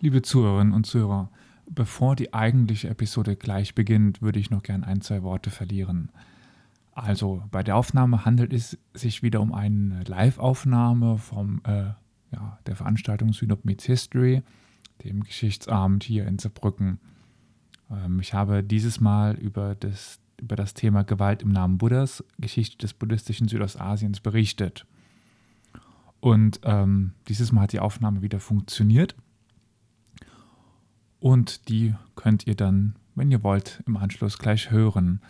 Liebe Zuhörerinnen und Zuhörer, bevor die eigentliche Episode gleich beginnt, würde ich noch gern ein, zwei Worte verlieren. Also bei der Aufnahme handelt es sich wieder um eine Live-Aufnahme vom äh, ja, der Veranstaltung Synop Meets History, dem Geschichtsabend hier in Saarbrücken. Ähm, ich habe dieses Mal über das, über das Thema Gewalt im Namen Buddhas, Geschichte des buddhistischen Südostasiens berichtet. Und ähm, dieses Mal hat die Aufnahme wieder funktioniert. Und die könnt ihr dann, wenn ihr wollt, im Anschluss gleich hören.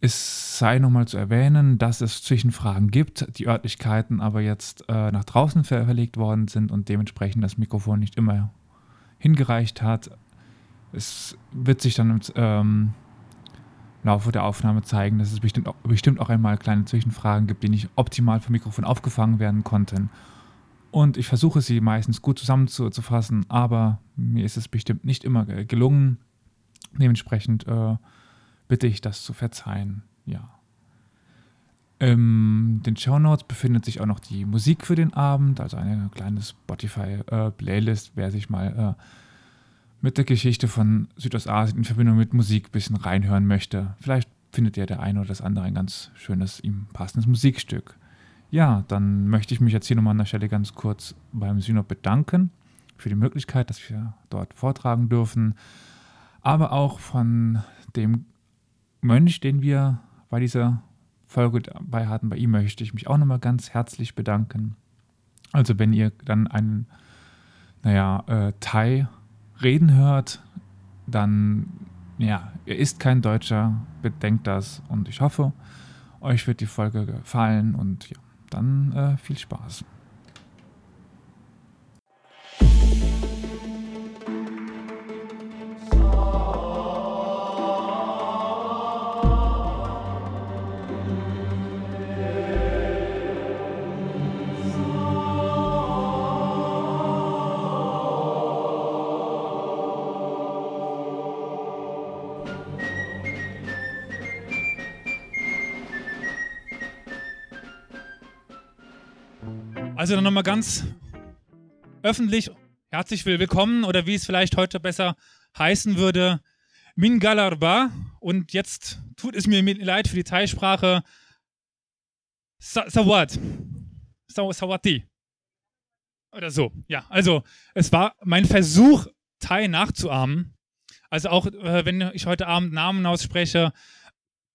Es sei nochmal zu erwähnen, dass es Zwischenfragen gibt, die Örtlichkeiten aber jetzt äh, nach draußen verlegt worden sind und dementsprechend das Mikrofon nicht immer hingereicht hat. Es wird sich dann im ähm, Laufe der Aufnahme zeigen, dass es bestimmt auch, bestimmt auch einmal kleine Zwischenfragen gibt, die nicht optimal vom Mikrofon aufgefangen werden konnten. Und ich versuche sie meistens gut zusammenzufassen, aber mir ist es bestimmt nicht immer gelungen. Dementsprechend äh, bitte ich das zu verzeihen. Ja. In den Show Notes befindet sich auch noch die Musik für den Abend, also eine kleine Spotify-Playlist, äh, wer sich mal äh, mit der Geschichte von Südostasien in Verbindung mit Musik ein bisschen reinhören möchte. Vielleicht findet ja der eine oder das andere ein ganz schönes, ihm passendes Musikstück. Ja, dann möchte ich mich jetzt hier nochmal an der Stelle ganz kurz beim Synop bedanken für die Möglichkeit, dass wir dort vortragen dürfen, aber auch von dem Mönch, den wir bei dieser Folge dabei hatten, bei ihm möchte ich mich auch nochmal ganz herzlich bedanken. Also wenn ihr dann einen, naja, äh, Thai reden hört, dann, ja, er ist kein Deutscher, bedenkt das und ich hoffe, euch wird die Folge gefallen und ja, dann äh, viel Spaß. Also dann nochmal ganz öffentlich herzlich willkommen oder wie es vielleicht heute besser heißen würde, Mingalarba. Und jetzt tut es mir leid für die Thai-Sprache. Sawat. Sawati. Oder so. Ja, also es war mein Versuch, Thai nachzuahmen. Also auch äh, wenn ich heute Abend Namen ausspreche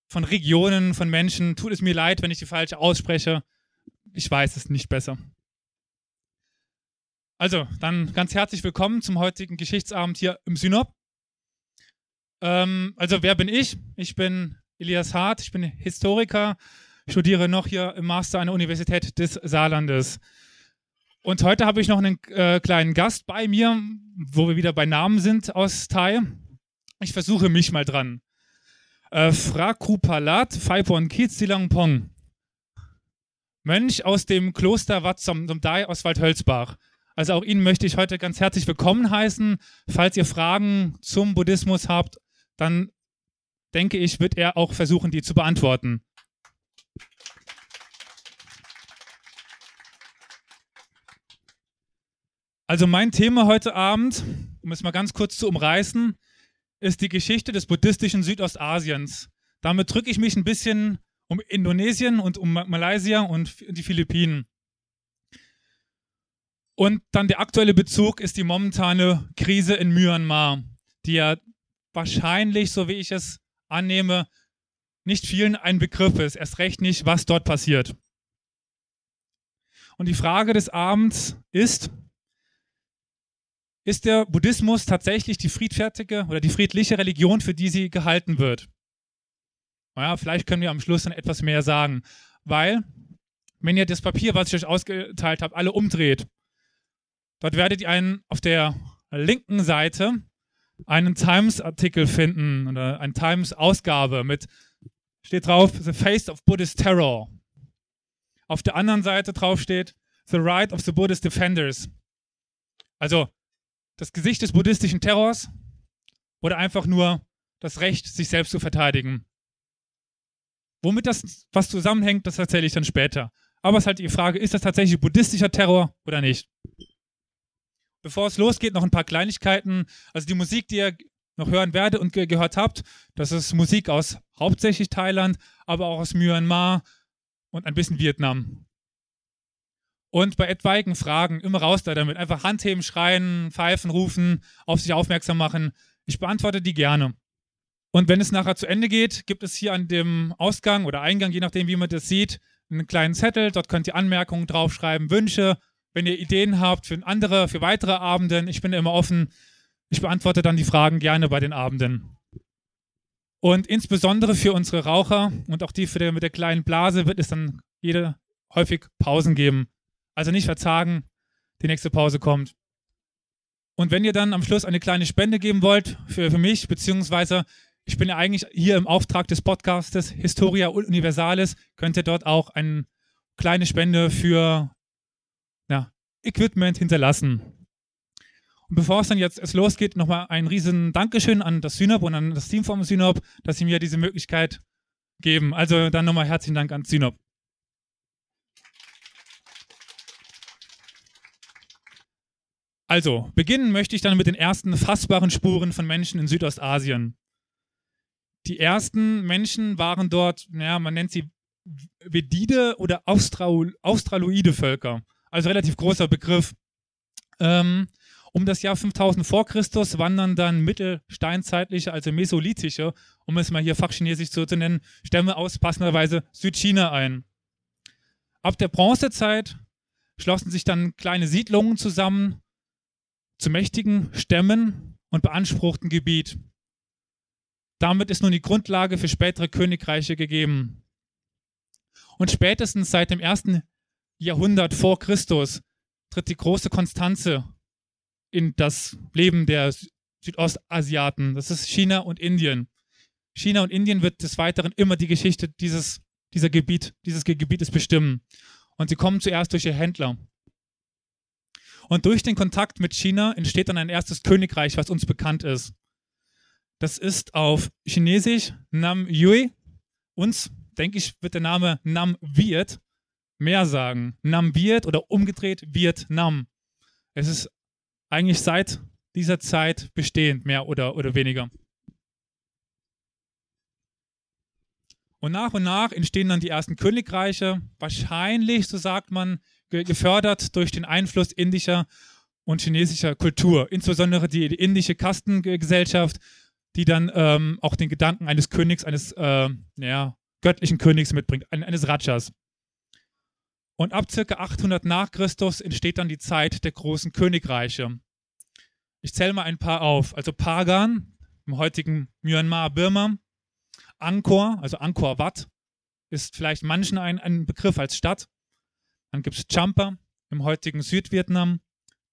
von Regionen, von Menschen, tut es mir leid, wenn ich die falsche ausspreche. Ich weiß es nicht besser. Also, dann ganz herzlich willkommen zum heutigen Geschichtsabend hier im Synop. Ähm, also, wer bin ich? Ich bin Elias Hart, ich bin Historiker, studiere noch hier im Master an der Universität des Saarlandes. Und heute habe ich noch einen äh, kleinen Gast bei mir, wo wir wieder bei Namen sind aus Thai. Ich versuche mich mal dran. Äh, Frakupalat Phaipon Pong. Mönch aus dem Kloster Wat Dai aus Waldhölzbach. Also auch Ihnen möchte ich heute ganz herzlich willkommen heißen. Falls ihr Fragen zum Buddhismus habt, dann denke ich, wird er auch versuchen, die zu beantworten. Also mein Thema heute Abend, um es mal ganz kurz zu umreißen, ist die Geschichte des buddhistischen Südostasiens. Damit drücke ich mich ein bisschen um Indonesien und um Malaysia und die Philippinen. Und dann der aktuelle Bezug ist die momentane Krise in Myanmar, die ja wahrscheinlich, so wie ich es annehme, nicht vielen ein Begriff ist, erst recht nicht, was dort passiert. Und die Frage des Abends ist, ist der Buddhismus tatsächlich die friedfertige oder die friedliche Religion, für die sie gehalten wird? Naja, vielleicht können wir am Schluss dann etwas mehr sagen, weil, wenn ihr das Papier, was ich euch ausgeteilt habe, alle umdreht, Dort werdet ihr einen auf der linken Seite einen Times-Artikel finden oder eine Times-Ausgabe mit, steht drauf, The Face of Buddhist Terror. Auf der anderen Seite drauf steht, The Right of the Buddhist Defenders. Also das Gesicht des buddhistischen Terrors oder einfach nur das Recht, sich selbst zu verteidigen. Womit das was zusammenhängt, das erzähle ich dann später. Aber es ist halt die Frage, ist das tatsächlich buddhistischer Terror oder nicht? Bevor es losgeht, noch ein paar Kleinigkeiten. Also die Musik, die ihr noch hören werdet und ge gehört habt, das ist Musik aus hauptsächlich Thailand, aber auch aus Myanmar und ein bisschen Vietnam. Und bei etwaigen Fragen immer raus da damit. Einfach Handheben, schreien, pfeifen, rufen, auf sich aufmerksam machen. Ich beantworte die gerne. Und wenn es nachher zu Ende geht, gibt es hier an dem Ausgang oder Eingang, je nachdem, wie man das sieht, einen kleinen Zettel. Dort könnt ihr Anmerkungen draufschreiben, Wünsche. Wenn ihr Ideen habt für andere, für weitere Abenden, ich bin immer offen. Ich beantworte dann die Fragen gerne bei den Abenden. Und insbesondere für unsere Raucher und auch die der, mit der kleinen Blase wird es dann jede häufig Pausen geben. Also nicht verzagen, die nächste Pause kommt. Und wenn ihr dann am Schluss eine kleine Spende geben wollt für, für mich, beziehungsweise ich bin ja eigentlich hier im Auftrag des Podcastes Historia Universalis, könnt ihr dort auch eine kleine Spende für Equipment hinterlassen. Und bevor es dann jetzt es losgeht, nochmal ein riesen Dankeschön an das Synop und an das Team vom Synop, dass sie mir diese Möglichkeit geben. Also dann nochmal herzlichen Dank an Synop. Also, beginnen möchte ich dann mit den ersten fassbaren Spuren von Menschen in Südostasien. Die ersten Menschen waren dort, naja, man nennt sie Vedide oder Austral Australoide Völker. Also relativ großer Begriff. Ähm, um das Jahr 5000 vor Christus wandern dann mittelsteinzeitliche, also mesolithische, um es mal hier fachchinesisch zu nennen, Stämme aus passenderweise Südchina ein. Ab der Bronzezeit schlossen sich dann kleine Siedlungen zusammen zu mächtigen Stämmen und beanspruchten Gebiet. Damit ist nun die Grundlage für spätere Königreiche gegeben. Und spätestens seit dem ersten Jahrhundert vor Christus tritt die große Konstanze in das Leben der Südostasiaten. Das ist China und Indien. China und Indien wird des Weiteren immer die Geschichte dieses, dieser Gebiet, dieses Gebietes bestimmen. Und sie kommen zuerst durch ihr Händler. Und durch den Kontakt mit China entsteht dann ein erstes Königreich, was uns bekannt ist. Das ist auf Chinesisch Nam Yui. Uns, denke ich, wird der Name Nam Viet mehr sagen. Nam Viet oder umgedreht Vietnam. Es ist eigentlich seit dieser Zeit bestehend, mehr oder, oder weniger. Und nach und nach entstehen dann die ersten Königreiche, wahrscheinlich, so sagt man, gefördert durch den Einfluss indischer und chinesischer Kultur, insbesondere die, die indische Kastengesellschaft, die dann ähm, auch den Gedanken eines Königs, eines äh, ja, göttlichen Königs mitbringt, eines Rajas. Und ab circa 800 nach Christus entsteht dann die Zeit der großen Königreiche. Ich zähle mal ein paar auf. Also Pagan im heutigen Myanmar, Birma. Angkor, also Angkor Wat, ist vielleicht manchen ein, ein Begriff als Stadt. Dann gibt es Champa im heutigen Südvietnam.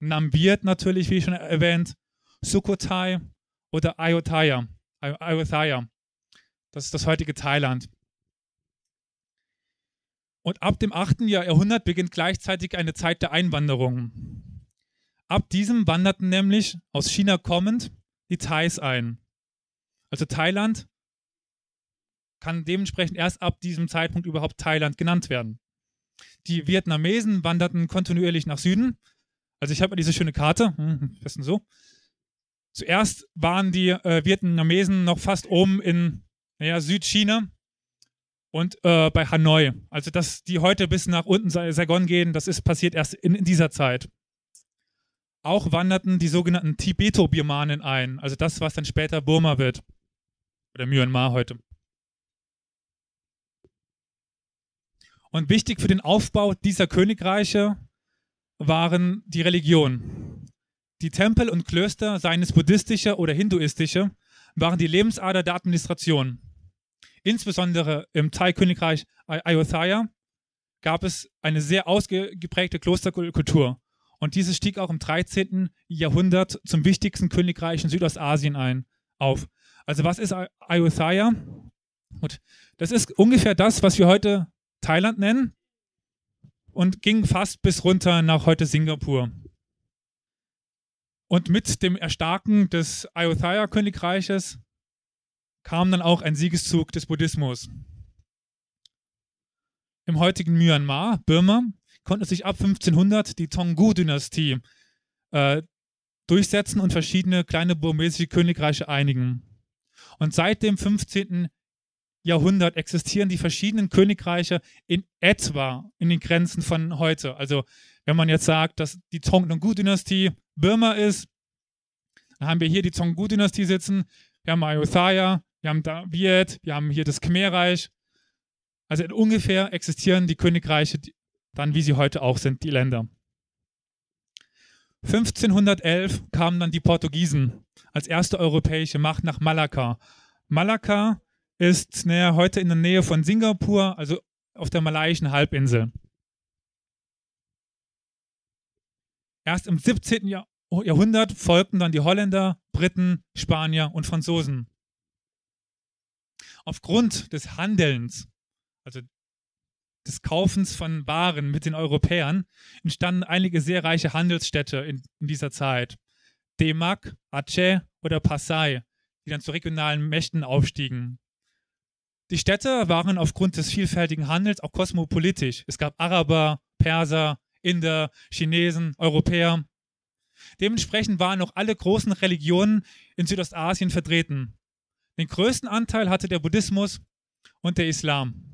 Nam Viet natürlich, wie schon erwähnt. Sukhothai oder Ayutthaya. Ayutthaya. Das ist das heutige Thailand. Und ab dem 8. Jahrhundert beginnt gleichzeitig eine Zeit der Einwanderung. Ab diesem wanderten nämlich aus China kommend die Thais ein. Also Thailand kann dementsprechend erst ab diesem Zeitpunkt überhaupt Thailand genannt werden. Die Vietnamesen wanderten kontinuierlich nach Süden. Also ich habe mal diese schöne Karte, hm, besten so. Zuerst waren die äh, Vietnamesen noch fast oben in ja, Südchina, und äh, bei Hanoi. Also, dass die heute bis nach unten Saigon gehen, das ist passiert erst in, in dieser Zeit. Auch wanderten die sogenannten Tibeto-Birmanen ein, also das, was dann später Burma wird. Oder Myanmar heute. Und wichtig für den Aufbau dieser Königreiche waren die Religionen. Die Tempel und Klöster, seien es buddhistische oder hinduistische, waren die Lebensader der Administration. Insbesondere im Thai-Königreich Ayutthaya gab es eine sehr ausgeprägte Klosterkultur. Und diese stieg auch im 13. Jahrhundert zum wichtigsten Königreich in Südostasien ein, auf. Also was ist Ayutthaya? Gut, das ist ungefähr das, was wir heute Thailand nennen und ging fast bis runter nach heute Singapur. Und mit dem Erstarken des Ayutthaya-Königreiches kam dann auch ein Siegeszug des Buddhismus. Im heutigen Myanmar, Burma, konnte sich ab 1500 die Tonggu-Dynastie äh, durchsetzen und verschiedene kleine burmesische Königreiche einigen. Und seit dem 15. Jahrhundert existieren die verschiedenen Königreiche in etwa in den Grenzen von heute. Also wenn man jetzt sagt, dass die Tongnagu-Dynastie Burma ist, dann haben wir hier die Zonggu-Dynastie sitzen, wir haben Ayutthaya, wir haben da Viet, wir haben hier das Khmerreich. Also ungefähr existieren die Königreiche dann, wie sie heute auch sind, die Länder. 1511 kamen dann die Portugiesen als erste europäische Macht nach Malakka. Malakka ist näher heute in der Nähe von Singapur, also auf der malaiischen Halbinsel. Erst im 17. Jahrhundert folgten dann die Holländer, Briten, Spanier und Franzosen. Aufgrund des Handelns, also des Kaufens von Waren mit den Europäern, entstanden einige sehr reiche Handelsstädte in, in dieser Zeit. Demak, Aceh oder Pasai, die dann zu regionalen Mächten aufstiegen. Die Städte waren aufgrund des vielfältigen Handels auch kosmopolitisch. Es gab Araber, Perser, Inder, Chinesen, Europäer. Dementsprechend waren auch alle großen Religionen in Südostasien vertreten. Den größten Anteil hatte der Buddhismus und der Islam.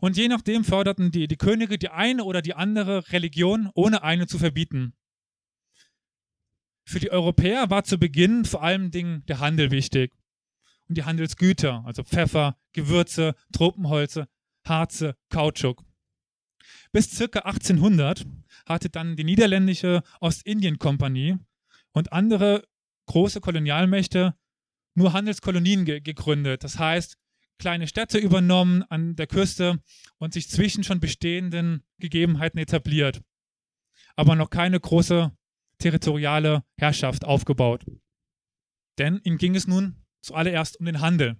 Und je nachdem förderten die, die Könige die eine oder die andere Religion, ohne eine zu verbieten. Für die Europäer war zu Beginn vor allem der Handel wichtig. Und die Handelsgüter, also Pfeffer, Gewürze, Tropenholze, Harze, Kautschuk. Bis ca. 1800 hatte dann die niederländische Ostindien-Kompanie und andere große Kolonialmächte nur Handelskolonien ge gegründet. Das heißt, kleine Städte übernommen an der Küste und sich zwischen schon bestehenden Gegebenheiten etabliert. Aber noch keine große territoriale Herrschaft aufgebaut. Denn ihnen ging es nun zuallererst um den Handel.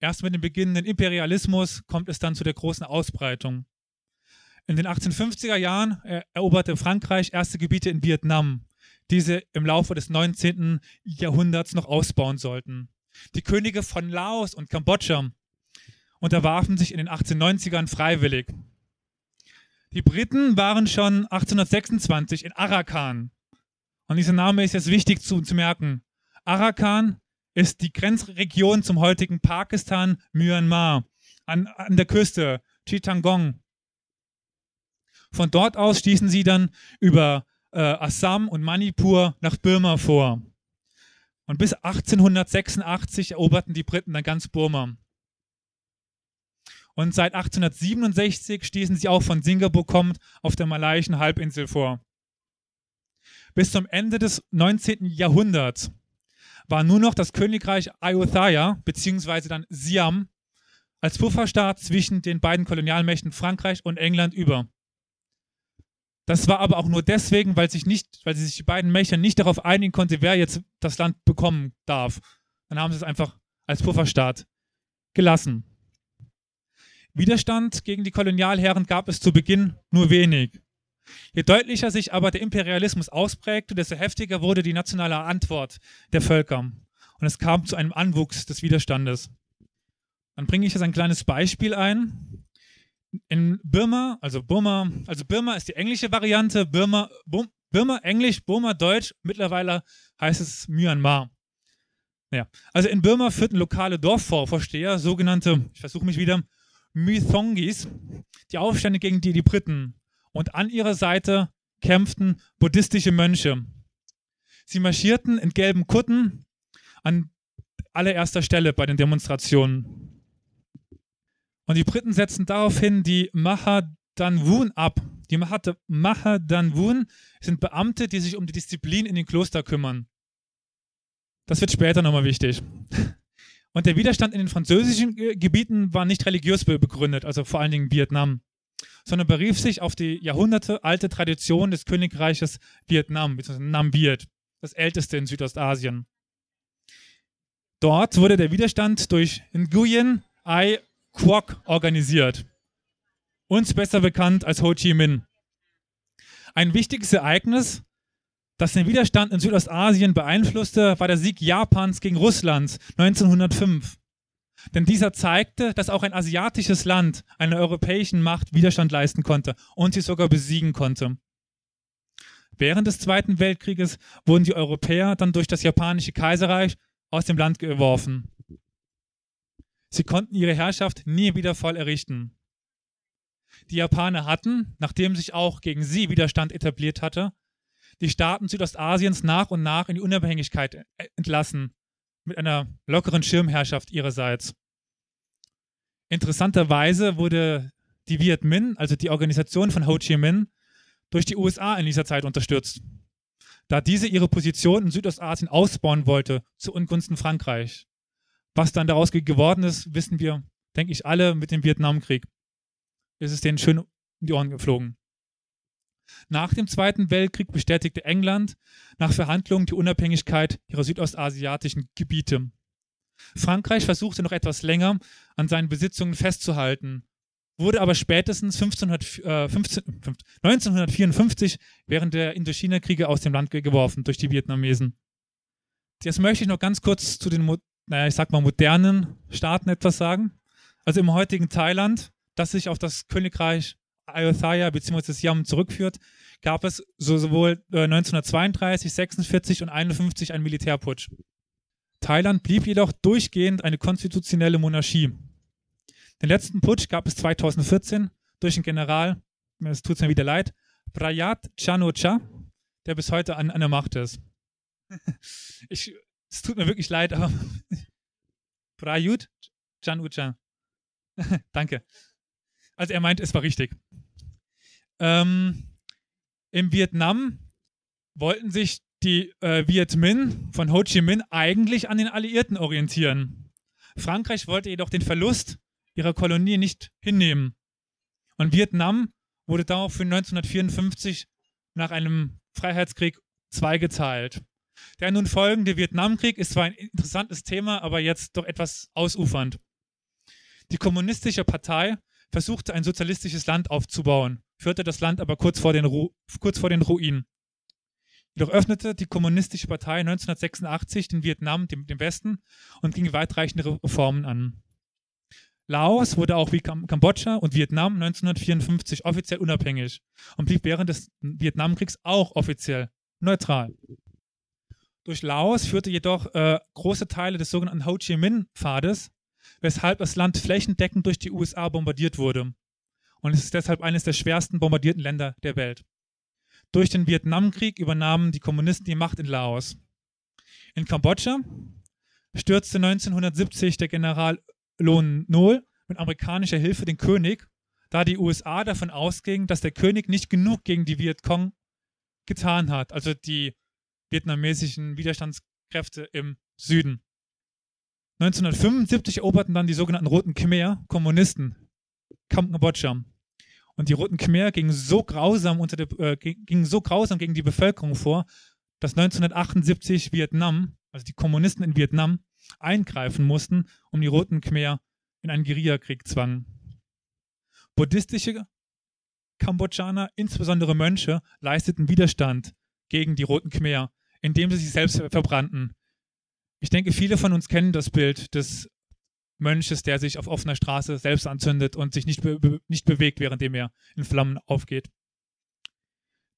Erst mit dem beginnenden Imperialismus kommt es dann zu der großen Ausbreitung. In den 1850er Jahren eroberte Frankreich erste Gebiete in Vietnam, diese im Laufe des 19. Jahrhunderts noch ausbauen sollten. Die Könige von Laos und Kambodscha unterwarfen sich in den 1890ern freiwillig. Die Briten waren schon 1826 in Arakan. Und dieser Name ist jetzt wichtig zu, zu merken. Arakan ist die Grenzregion zum heutigen Pakistan, Myanmar, an, an der Küste, Chittagong. Von dort aus stießen sie dann über äh, Assam und Manipur nach Burma vor. Und bis 1886 eroberten die Briten dann ganz Burma. Und seit 1867 stießen sie auch von Singapur kommend auf der malaiischen Halbinsel vor. Bis zum Ende des 19. Jahrhunderts war nur noch das Königreich Ayutthaya bzw. dann Siam als Pufferstaat zwischen den beiden Kolonialmächten Frankreich und England über. Das war aber auch nur deswegen, weil sich nicht, weil sich die beiden Mächte nicht darauf einigen konnten, wer jetzt das Land bekommen darf. Dann haben sie es einfach als Pufferstaat gelassen. Widerstand gegen die Kolonialherren gab es zu Beginn nur wenig. Je deutlicher sich aber der Imperialismus ausprägte, desto heftiger wurde die nationale Antwort der Völker. Und es kam zu einem Anwuchs des Widerstandes. Dann bringe ich jetzt ein kleines Beispiel ein in Birma, also Burma, also Birma ist die englische Variante, Birma, Bum, Birma Englisch, Burma Deutsch, mittlerweile heißt es Myanmar. Ja, also in Birma führten lokale Dorfvorsteher, sogenannte, ich versuche mich wieder, Mythongis, die Aufstände gegen die, die Briten. Und an ihrer Seite kämpften buddhistische Mönche. Sie marschierten in gelben Kutten an allererster Stelle bei den Demonstrationen. Und die Briten setzen daraufhin die Mahadanwun ab. Die Mahadanwun sind Beamte, die sich um die Disziplin in den Kloster kümmern. Das wird später nochmal wichtig. Und der Widerstand in den französischen Gebieten war nicht religiös begründet, also vor allen Dingen Vietnam, sondern berief sich auf die jahrhundertealte Tradition des Königreiches Vietnam, beziehungsweise Nam Viet, das älteste in Südostasien. Dort wurde der Widerstand durch Nguyen Ai Quoc organisiert. Uns besser bekannt als Ho Chi Minh. Ein wichtiges Ereignis, das den Widerstand in Südostasien beeinflusste, war der Sieg Japans gegen Russland 1905. Denn dieser zeigte, dass auch ein asiatisches Land einer europäischen Macht Widerstand leisten konnte und sie sogar besiegen konnte. Während des Zweiten Weltkrieges wurden die Europäer dann durch das japanische Kaiserreich aus dem Land geworfen. Sie konnten ihre Herrschaft nie wieder voll errichten. Die Japaner hatten, nachdem sich auch gegen sie Widerstand etabliert hatte, die Staaten Südostasiens nach und nach in die Unabhängigkeit entlassen, mit einer lockeren Schirmherrschaft ihrerseits. Interessanterweise wurde die Viet Minh, also die Organisation von Ho Chi Minh, durch die USA in dieser Zeit unterstützt, da diese ihre Position in Südostasien ausbauen wollte zu Ungunsten Frankreich. Was dann daraus geworden ist, wissen wir, denke ich, alle mit dem Vietnamkrieg. Es ist denen schön um die Ohren geflogen. Nach dem Zweiten Weltkrieg bestätigte England nach Verhandlungen die Unabhängigkeit ihrer südostasiatischen Gebiete. Frankreich versuchte noch etwas länger an seinen Besitzungen festzuhalten, wurde aber spätestens 1500, äh, 15, 1954 während der Indochina-Kriege aus dem Land geworfen durch die Vietnamesen. Jetzt möchte ich noch ganz kurz zu den, naja, ich sag mal, modernen Staaten etwas sagen. Also im heutigen Thailand, das sich auf das Königreich Ayutthaya bzw. Siam zurückführt, gab es sowohl 1932, 46 und 51 einen Militärputsch. Thailand blieb jedoch durchgehend eine konstitutionelle Monarchie. Den letzten Putsch gab es 2014 durch den General, es tut mir wieder leid, Prayat Chanocha, der bis heute an, an der Macht ist. Ich, es tut mir wirklich leid, aber Prayut Chanucha. Danke. Also er meint, es war richtig. Ähm, Im Vietnam wollten sich die äh, Viet Minh von Ho Chi Minh eigentlich an den Alliierten orientieren. Frankreich wollte jedoch den Verlust ihrer Kolonie nicht hinnehmen. Und Vietnam wurde daraufhin 1954 nach einem Freiheitskrieg zweigeteilt. Der nun folgende Vietnamkrieg ist zwar ein interessantes Thema, aber jetzt doch etwas ausufernd. Die kommunistische Partei versuchte ein sozialistisches Land aufzubauen, führte das Land aber kurz vor den, Ru kurz vor den Ruinen. Jedoch öffnete die Kommunistische Partei 1986 den Vietnam, dem, dem Westen, und ging weitreichende Reformen an. Laos wurde auch wie Kam Kambodscha und Vietnam 1954 offiziell unabhängig und blieb während des Vietnamkriegs auch offiziell neutral. Durch Laos führte jedoch äh, große Teile des sogenannten Ho Chi Minh-Pfades weshalb das Land flächendeckend durch die USA bombardiert wurde. Und es ist deshalb eines der schwersten bombardierten Länder der Welt. Durch den Vietnamkrieg übernahmen die Kommunisten die Macht in Laos. In Kambodscha stürzte 1970 der General Lon Nol mit amerikanischer Hilfe den König, da die USA davon ausgingen, dass der König nicht genug gegen die Vietcong getan hat, also die vietnamesischen Widerstandskräfte im Süden. 1975 eroberten dann die sogenannten Roten Khmer Kommunisten Kambodscha. Und die Roten Khmer gingen so grausam unter der, äh, gingen so grausam gegen die Bevölkerung vor, dass 1978 Vietnam, also die Kommunisten in Vietnam, eingreifen mussten, um die Roten Khmer in einen Guerillakrieg zwangen. Buddhistische Kambodschaner, insbesondere Mönche, leisteten Widerstand gegen die Roten Khmer, indem sie sich selbst verbrannten, ich denke, viele von uns kennen das Bild des Mönches, der sich auf offener Straße selbst anzündet und sich nicht, be nicht bewegt, währenddem er in Flammen aufgeht.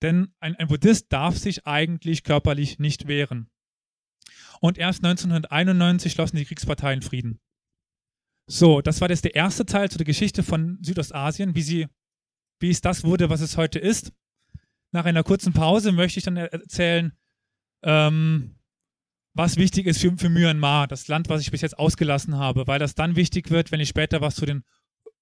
Denn ein, ein Buddhist darf sich eigentlich körperlich nicht wehren. Und erst 1991 schlossen die Kriegsparteien Frieden. So, das war jetzt der erste Teil zu der Geschichte von Südostasien, wie, sie, wie es das wurde, was es heute ist. Nach einer kurzen Pause möchte ich dann erzählen, ähm, was wichtig ist für, für Myanmar, das Land, was ich bis jetzt ausgelassen habe, weil das dann wichtig wird, wenn ich später was zu den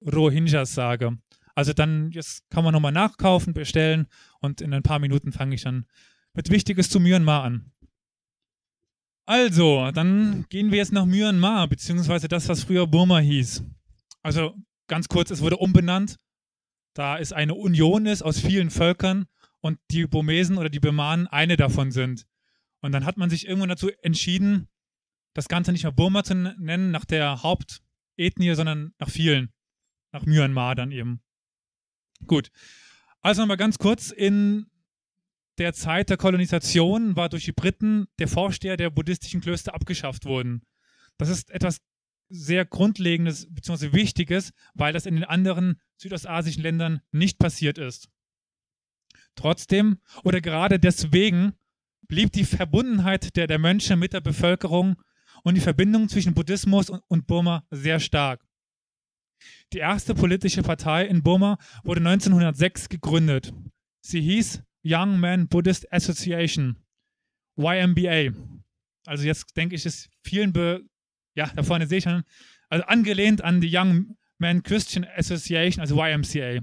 Rohingyas sage. Also dann, jetzt kann man nochmal nachkaufen, bestellen und in ein paar Minuten fange ich dann mit Wichtiges zu Myanmar an. Also, dann gehen wir jetzt nach Myanmar, beziehungsweise das, was früher Burma hieß. Also ganz kurz, es wurde umbenannt, da es eine Union ist aus vielen Völkern und die Burmesen oder die Birmanen eine davon sind. Und dann hat man sich irgendwann dazu entschieden, das Ganze nicht mehr Burma zu nennen, nach der Hauptethnie, sondern nach vielen. Nach Myanmar dann eben. Gut. Also nochmal ganz kurz, in der Zeit der Kolonisation war durch die Briten der Vorsteher der buddhistischen Klöster abgeschafft worden. Das ist etwas sehr Grundlegendes bzw. Wichtiges, weil das in den anderen südostasischen Ländern nicht passiert ist. Trotzdem oder gerade deswegen blieb die Verbundenheit der, der Mönche mit der Bevölkerung und die Verbindung zwischen Buddhismus und, und Burma sehr stark. Die erste politische Partei in Burma wurde 1906 gegründet. Sie hieß Young Men Buddhist Association, YMBA. Also jetzt denke ich, ist vielen, be ja, da vorne sehe ich schon, also angelehnt an die Young Men Christian Association, also YMCA.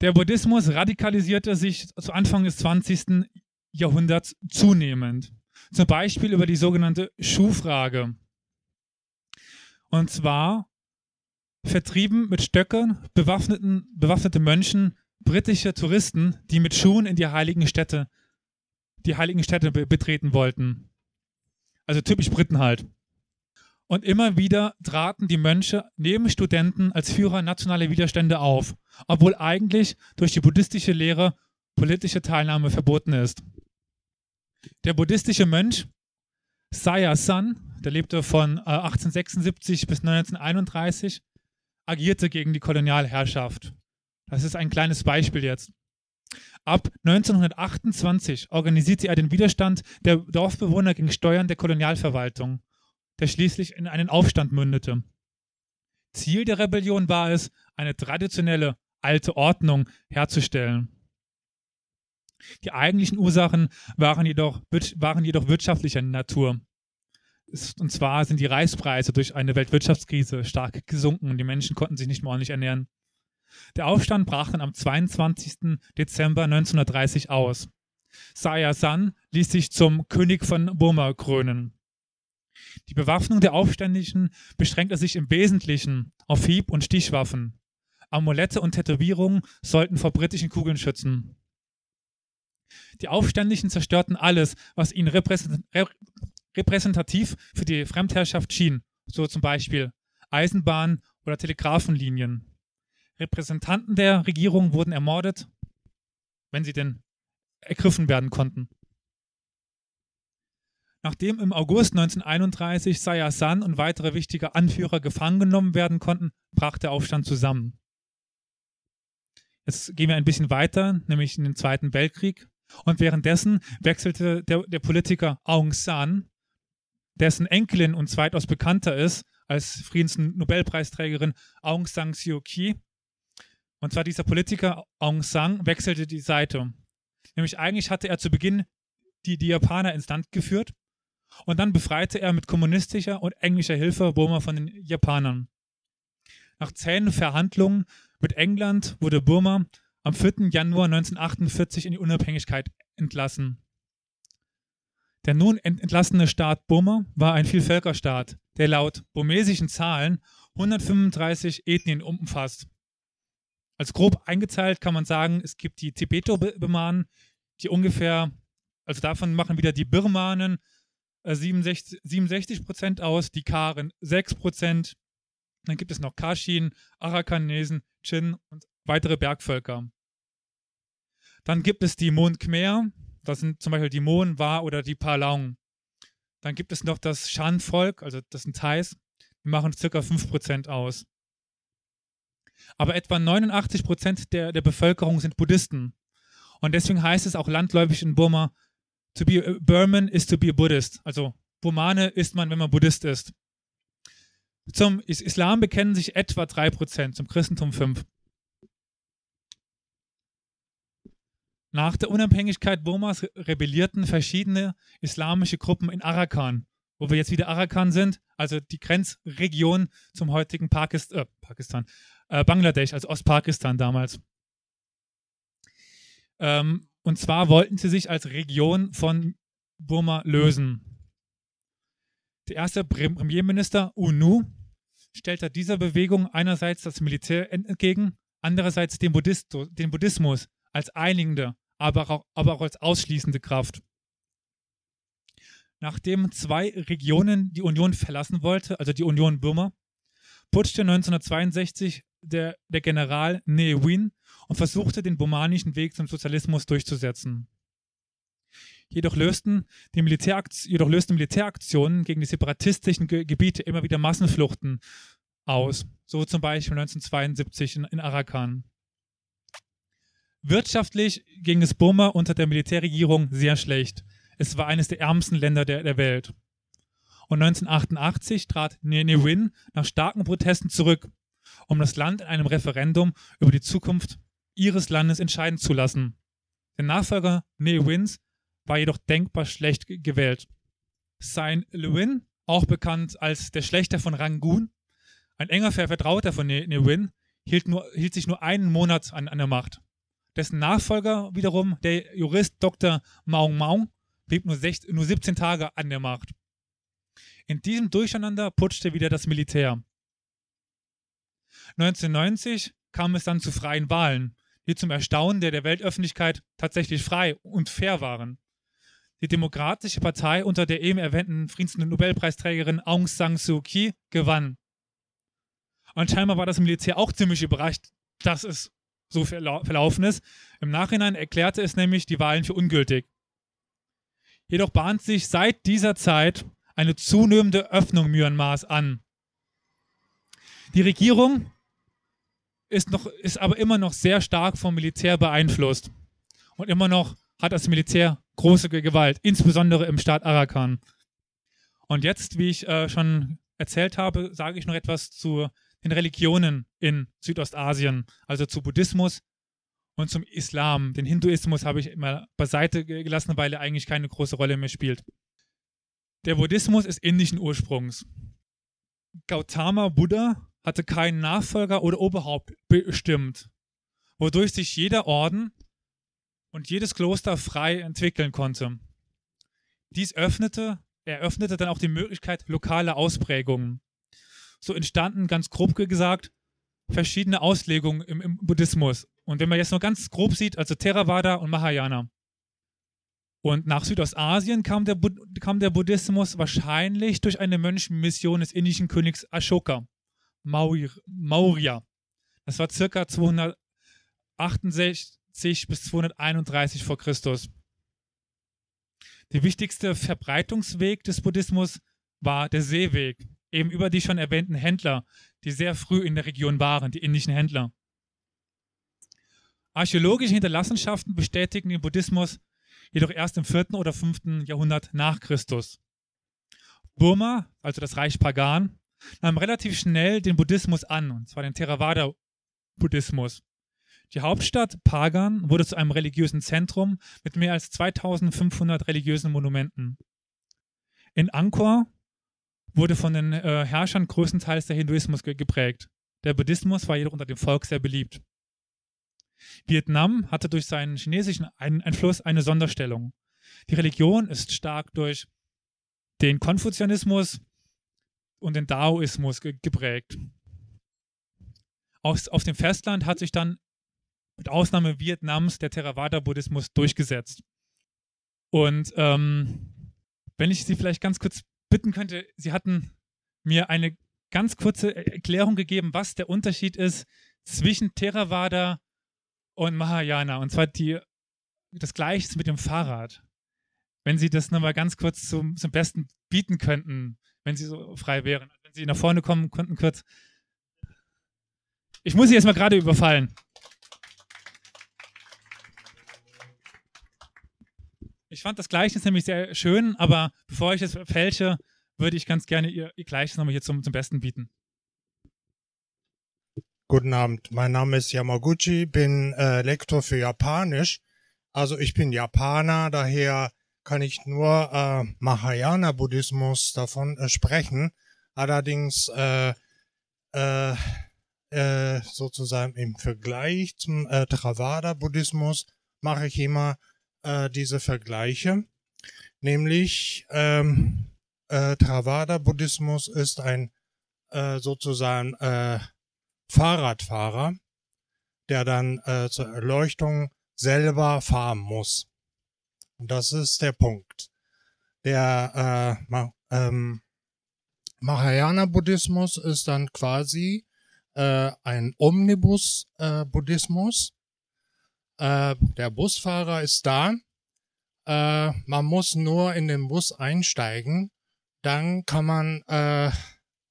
Der Buddhismus radikalisierte sich zu Anfang des 20. Jahrhunderts zunehmend. Zum Beispiel über die sogenannte Schuhfrage. Und zwar vertrieben mit Stöcken bewaffneten, bewaffnete Mönchen britische Touristen, die mit Schuhen in die heiligen Städte, die heiligen Städte betreten wollten. Also typisch Briten halt. Und immer wieder traten die Mönche neben Studenten als Führer nationaler Widerstände auf, obwohl eigentlich durch die buddhistische Lehre politische Teilnahme verboten ist. Der buddhistische Mönch Saya San, der lebte von 1876 äh, bis 1931, agierte gegen die Kolonialherrschaft. Das ist ein kleines Beispiel jetzt. Ab 1928 organisierte er den Widerstand der Dorfbewohner gegen Steuern der Kolonialverwaltung, der schließlich in einen Aufstand mündete. Ziel der Rebellion war es, eine traditionelle alte Ordnung herzustellen. Die eigentlichen Ursachen waren jedoch, waren jedoch wirtschaftlicher Natur. Und zwar sind die Reispreise durch eine Weltwirtschaftskrise stark gesunken und die Menschen konnten sich nicht mehr ordentlich ernähren. Der Aufstand brach dann am 22. Dezember 1930 aus. Saya San ließ sich zum König von Burma krönen. Die Bewaffnung der Aufständischen beschränkte sich im Wesentlichen auf Hieb- und Stichwaffen. Amulette und Tätowierungen sollten vor britischen Kugeln schützen. Die Aufständischen zerstörten alles, was ihnen repräsentativ für die Fremdherrschaft schien, so zum Beispiel Eisenbahn- oder Telegrafenlinien. Repräsentanten der Regierung wurden ermordet, wenn sie denn ergriffen werden konnten. Nachdem im August 1931 Saya San und weitere wichtige Anführer gefangen genommen werden konnten, brach der Aufstand zusammen. Jetzt gehen wir ein bisschen weiter, nämlich in den Zweiten Weltkrieg. Und währenddessen wechselte der, der Politiker Aung San, dessen Enkelin und zweitaus bekannter ist als Friedensnobelpreisträgerin Aung San Suu Kyi. Und zwar dieser Politiker Aung San wechselte die Seite. Nämlich eigentlich hatte er zu Beginn die, die Japaner ins Land geführt und dann befreite er mit kommunistischer und englischer Hilfe Burma von den Japanern. Nach zähen Verhandlungen mit England wurde Burma am 4. Januar 1948 in die Unabhängigkeit entlassen. Der nun entlassene Staat Burma war ein Vielvölkerstaat, der laut burmesischen Zahlen 135 Ethnien umfasst. Als grob eingeteilt kann man sagen, es gibt die Tibeto-Birmanen, die ungefähr, also davon machen wieder die Birmanen 67, 67 Prozent aus, die Karen 6 Prozent. Dann gibt es noch Kashin, Arakanesen, Chin und weitere Bergvölker. Dann gibt es die Mon Khmer, das sind zum Beispiel die Mon, Wa oder die Palaung. Dann gibt es noch das Shan-Volk, also das sind Thais, die machen ca. 5% aus. Aber etwa 89% der, der Bevölkerung sind Buddhisten. Und deswegen heißt es auch landläufig in Burma, to be a Burman is to be a Buddhist. Also Burmane ist man, wenn man Buddhist ist. Zum Islam bekennen sich etwa 3%, zum Christentum 5%. Nach der Unabhängigkeit Burmas rebellierten verschiedene islamische Gruppen in Arakan, wo wir jetzt wieder Arakan sind, also die Grenzregion zum heutigen Pakist äh, Pakistan, äh, Bangladesch, also Ostpakistan damals. Ähm, und zwar wollten sie sich als Region von Burma lösen. Der erste Premierminister UNU stellte dieser Bewegung einerseits das Militär entgegen, andererseits den, Buddhist, den Buddhismus als einigende, aber auch, aber auch als ausschließende Kraft. Nachdem zwei Regionen die Union verlassen wollte, also die Union Burma, putschte 1962 der, der General Ne Win und versuchte, den burmanischen Weg zum Sozialismus durchzusetzen. Jedoch lösten, die jedoch lösten Militäraktionen gegen die separatistischen Ge Gebiete immer wieder Massenfluchten aus, so zum Beispiel 1972 in, in Arakan. Wirtschaftlich ging es Burma unter der Militärregierung sehr schlecht. Es war eines der ärmsten Länder der, der Welt. Und 1988 trat Ne Win nach starken Protesten zurück, um das Land in einem Referendum über die Zukunft ihres Landes entscheiden zu lassen. Der Nachfolger Ne Wins war jedoch denkbar schlecht gewählt. Sein Lewin, auch bekannt als der Schlechter von Rangoon, ein enger Vertrauter von Ne, ne Win, hielt, hielt sich nur einen Monat an, an der Macht. Dessen Nachfolger wiederum, der Jurist Dr. Maung Maung, blieb nur, 16, nur 17 Tage an der Macht. In diesem Durcheinander putschte wieder das Militär. 1990 kam es dann zu freien Wahlen, die zum Erstaunen der, der Weltöffentlichkeit tatsächlich frei und fair waren. Die Demokratische Partei unter der eben erwähnten Friedensnobelpreisträgerin Aung San Suu Kyi gewann. Und scheinbar war das Militär auch ziemlich überrascht, dass es so verlaufen ist. Im Nachhinein erklärte es nämlich die Wahlen für ungültig. Jedoch bahnt sich seit dieser Zeit eine zunehmende Öffnung Myanmars an. Die Regierung ist, noch, ist aber immer noch sehr stark vom Militär beeinflusst. Und immer noch hat das Militär große Gewalt, insbesondere im Staat Arakan. Und jetzt, wie ich äh, schon erzählt habe, sage ich noch etwas zu den Religionen in Südostasien, also zu Buddhismus und zum Islam. Den Hinduismus habe ich immer beiseite gelassen, weil er eigentlich keine große Rolle mehr spielt. Der Buddhismus ist indischen Ursprungs. Gautama Buddha hatte keinen Nachfolger oder Oberhaupt bestimmt, wodurch sich jeder Orden und jedes Kloster frei entwickeln konnte. Dies öffnete, eröffnete dann auch die Möglichkeit lokaler Ausprägungen. So entstanden, ganz grob gesagt, verschiedene Auslegungen im, im Buddhismus. Und wenn man jetzt nur ganz grob sieht, also Theravada und Mahayana. Und nach Südostasien kam der, kam der Buddhismus wahrscheinlich durch eine Mönchmission des indischen Königs Ashoka, Maurya. Das war circa 268 bis 231 vor Christus. Der wichtigste Verbreitungsweg des Buddhismus war der Seeweg, eben über die schon erwähnten Händler, die sehr früh in der Region waren, die indischen Händler. Archäologische Hinterlassenschaften bestätigen den Buddhismus jedoch erst im 4. oder 5. Jahrhundert nach Christus. Burma, also das Reich Pagan, nahm relativ schnell den Buddhismus an, und zwar den Theravada-Buddhismus. Die Hauptstadt Pagan wurde zu einem religiösen Zentrum mit mehr als 2500 religiösen Monumenten. In Angkor wurde von den äh, Herrschern größtenteils der Hinduismus ge geprägt. Der Buddhismus war jedoch unter dem Volk sehr beliebt. Vietnam hatte durch seinen chinesischen Einfluss eine Sonderstellung. Die Religion ist stark durch den Konfuzianismus und den Daoismus ge geprägt. Aus, auf dem Festland hat sich dann mit Ausnahme Vietnams der Theravada-Buddhismus durchgesetzt. Und ähm, wenn ich Sie vielleicht ganz kurz bitten könnte, Sie hatten mir eine ganz kurze Erklärung gegeben, was der Unterschied ist zwischen Theravada und Mahayana. Und zwar die, das Gleiche mit dem Fahrrad. Wenn Sie das nochmal ganz kurz zum, zum Besten bieten könnten, wenn Sie so frei wären. Wenn Sie nach vorne kommen könnten, kurz. Ich muss Sie jetzt mal gerade überfallen. Ich fand das Gleichnis nämlich sehr schön, aber bevor ich es fälsche, würde ich ganz gerne Ihr, Ihr Gleichnis nochmal hier zum, zum Besten bieten. Guten Abend, mein Name ist Yamaguchi, bin äh, Lektor für Japanisch. Also ich bin Japaner, daher kann ich nur äh, Mahayana-Buddhismus davon äh, sprechen. Allerdings äh, äh, äh, sozusagen im Vergleich zum äh, Theravada-Buddhismus mache ich immer äh, diese Vergleiche. Nämlich ähm, äh, Theravada-Buddhismus ist ein äh, sozusagen äh, Fahrradfahrer, der dann äh, zur Erleuchtung selber fahren muss. Und das ist der Punkt. Der äh, ähm, Mahayana-Buddhismus ist dann quasi äh, ein Omnibus-Buddhismus. Äh, der Busfahrer ist da. Äh, man muss nur in den Bus einsteigen. Dann kann man äh,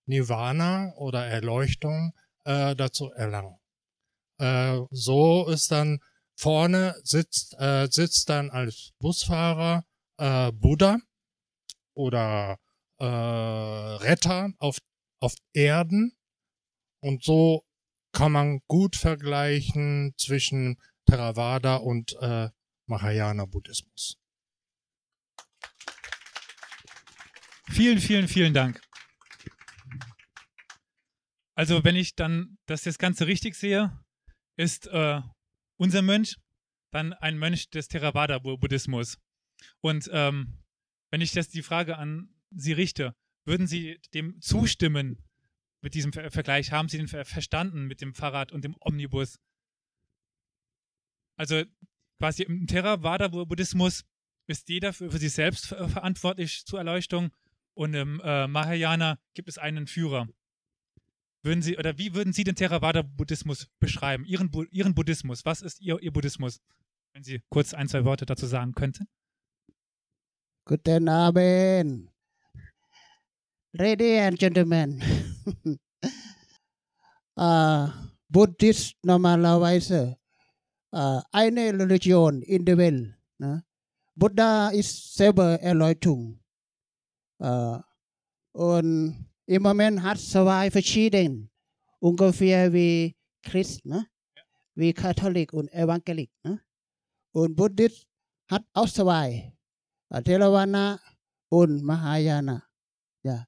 Nirvana oder Erleuchtung äh, dazu erlangen. Äh, so ist dann vorne sitzt, äh, sitzt dann als Busfahrer äh, Buddha oder äh, Retter auf, auf Erden. Und so kann man gut vergleichen zwischen Theravada und äh, Mahayana Buddhismus. Vielen, vielen, vielen Dank. Also, wenn ich dann das, das Ganze richtig sehe, ist äh, unser Mönch dann ein Mönch des Theravada-Buddhismus. Und ähm, wenn ich das die Frage an Sie richte, würden Sie dem zustimmen mit diesem Ver Vergleich? Haben Sie den ver verstanden mit dem Fahrrad und dem Omnibus? Also quasi im Theravada-Buddhismus ist jeder für, für sich selbst verantwortlich zur Erleuchtung und im äh, Mahayana gibt es einen Führer. Würden Sie, oder wie würden Sie den Theravada-Buddhismus beschreiben? Ihren, Bu Ihren Buddhismus. Was ist Ihr, Ihr Buddhismus? Wenn Sie kurz ein, zwei Worte dazu sagen könnten. Guten Abend. Ladies and Gentlemen. uh, Buddhist normalerweise uh, eine Religion in der Welt. Ne? Buddha ist selber Erleuchtung. Uh, und im Moment hat zwei verschieden, ungefähr wie Christ, ne? wie Katholik und Evangelik. Ne? Und Buddhist hat auch zwei, Theravada und Mahayana. Ja.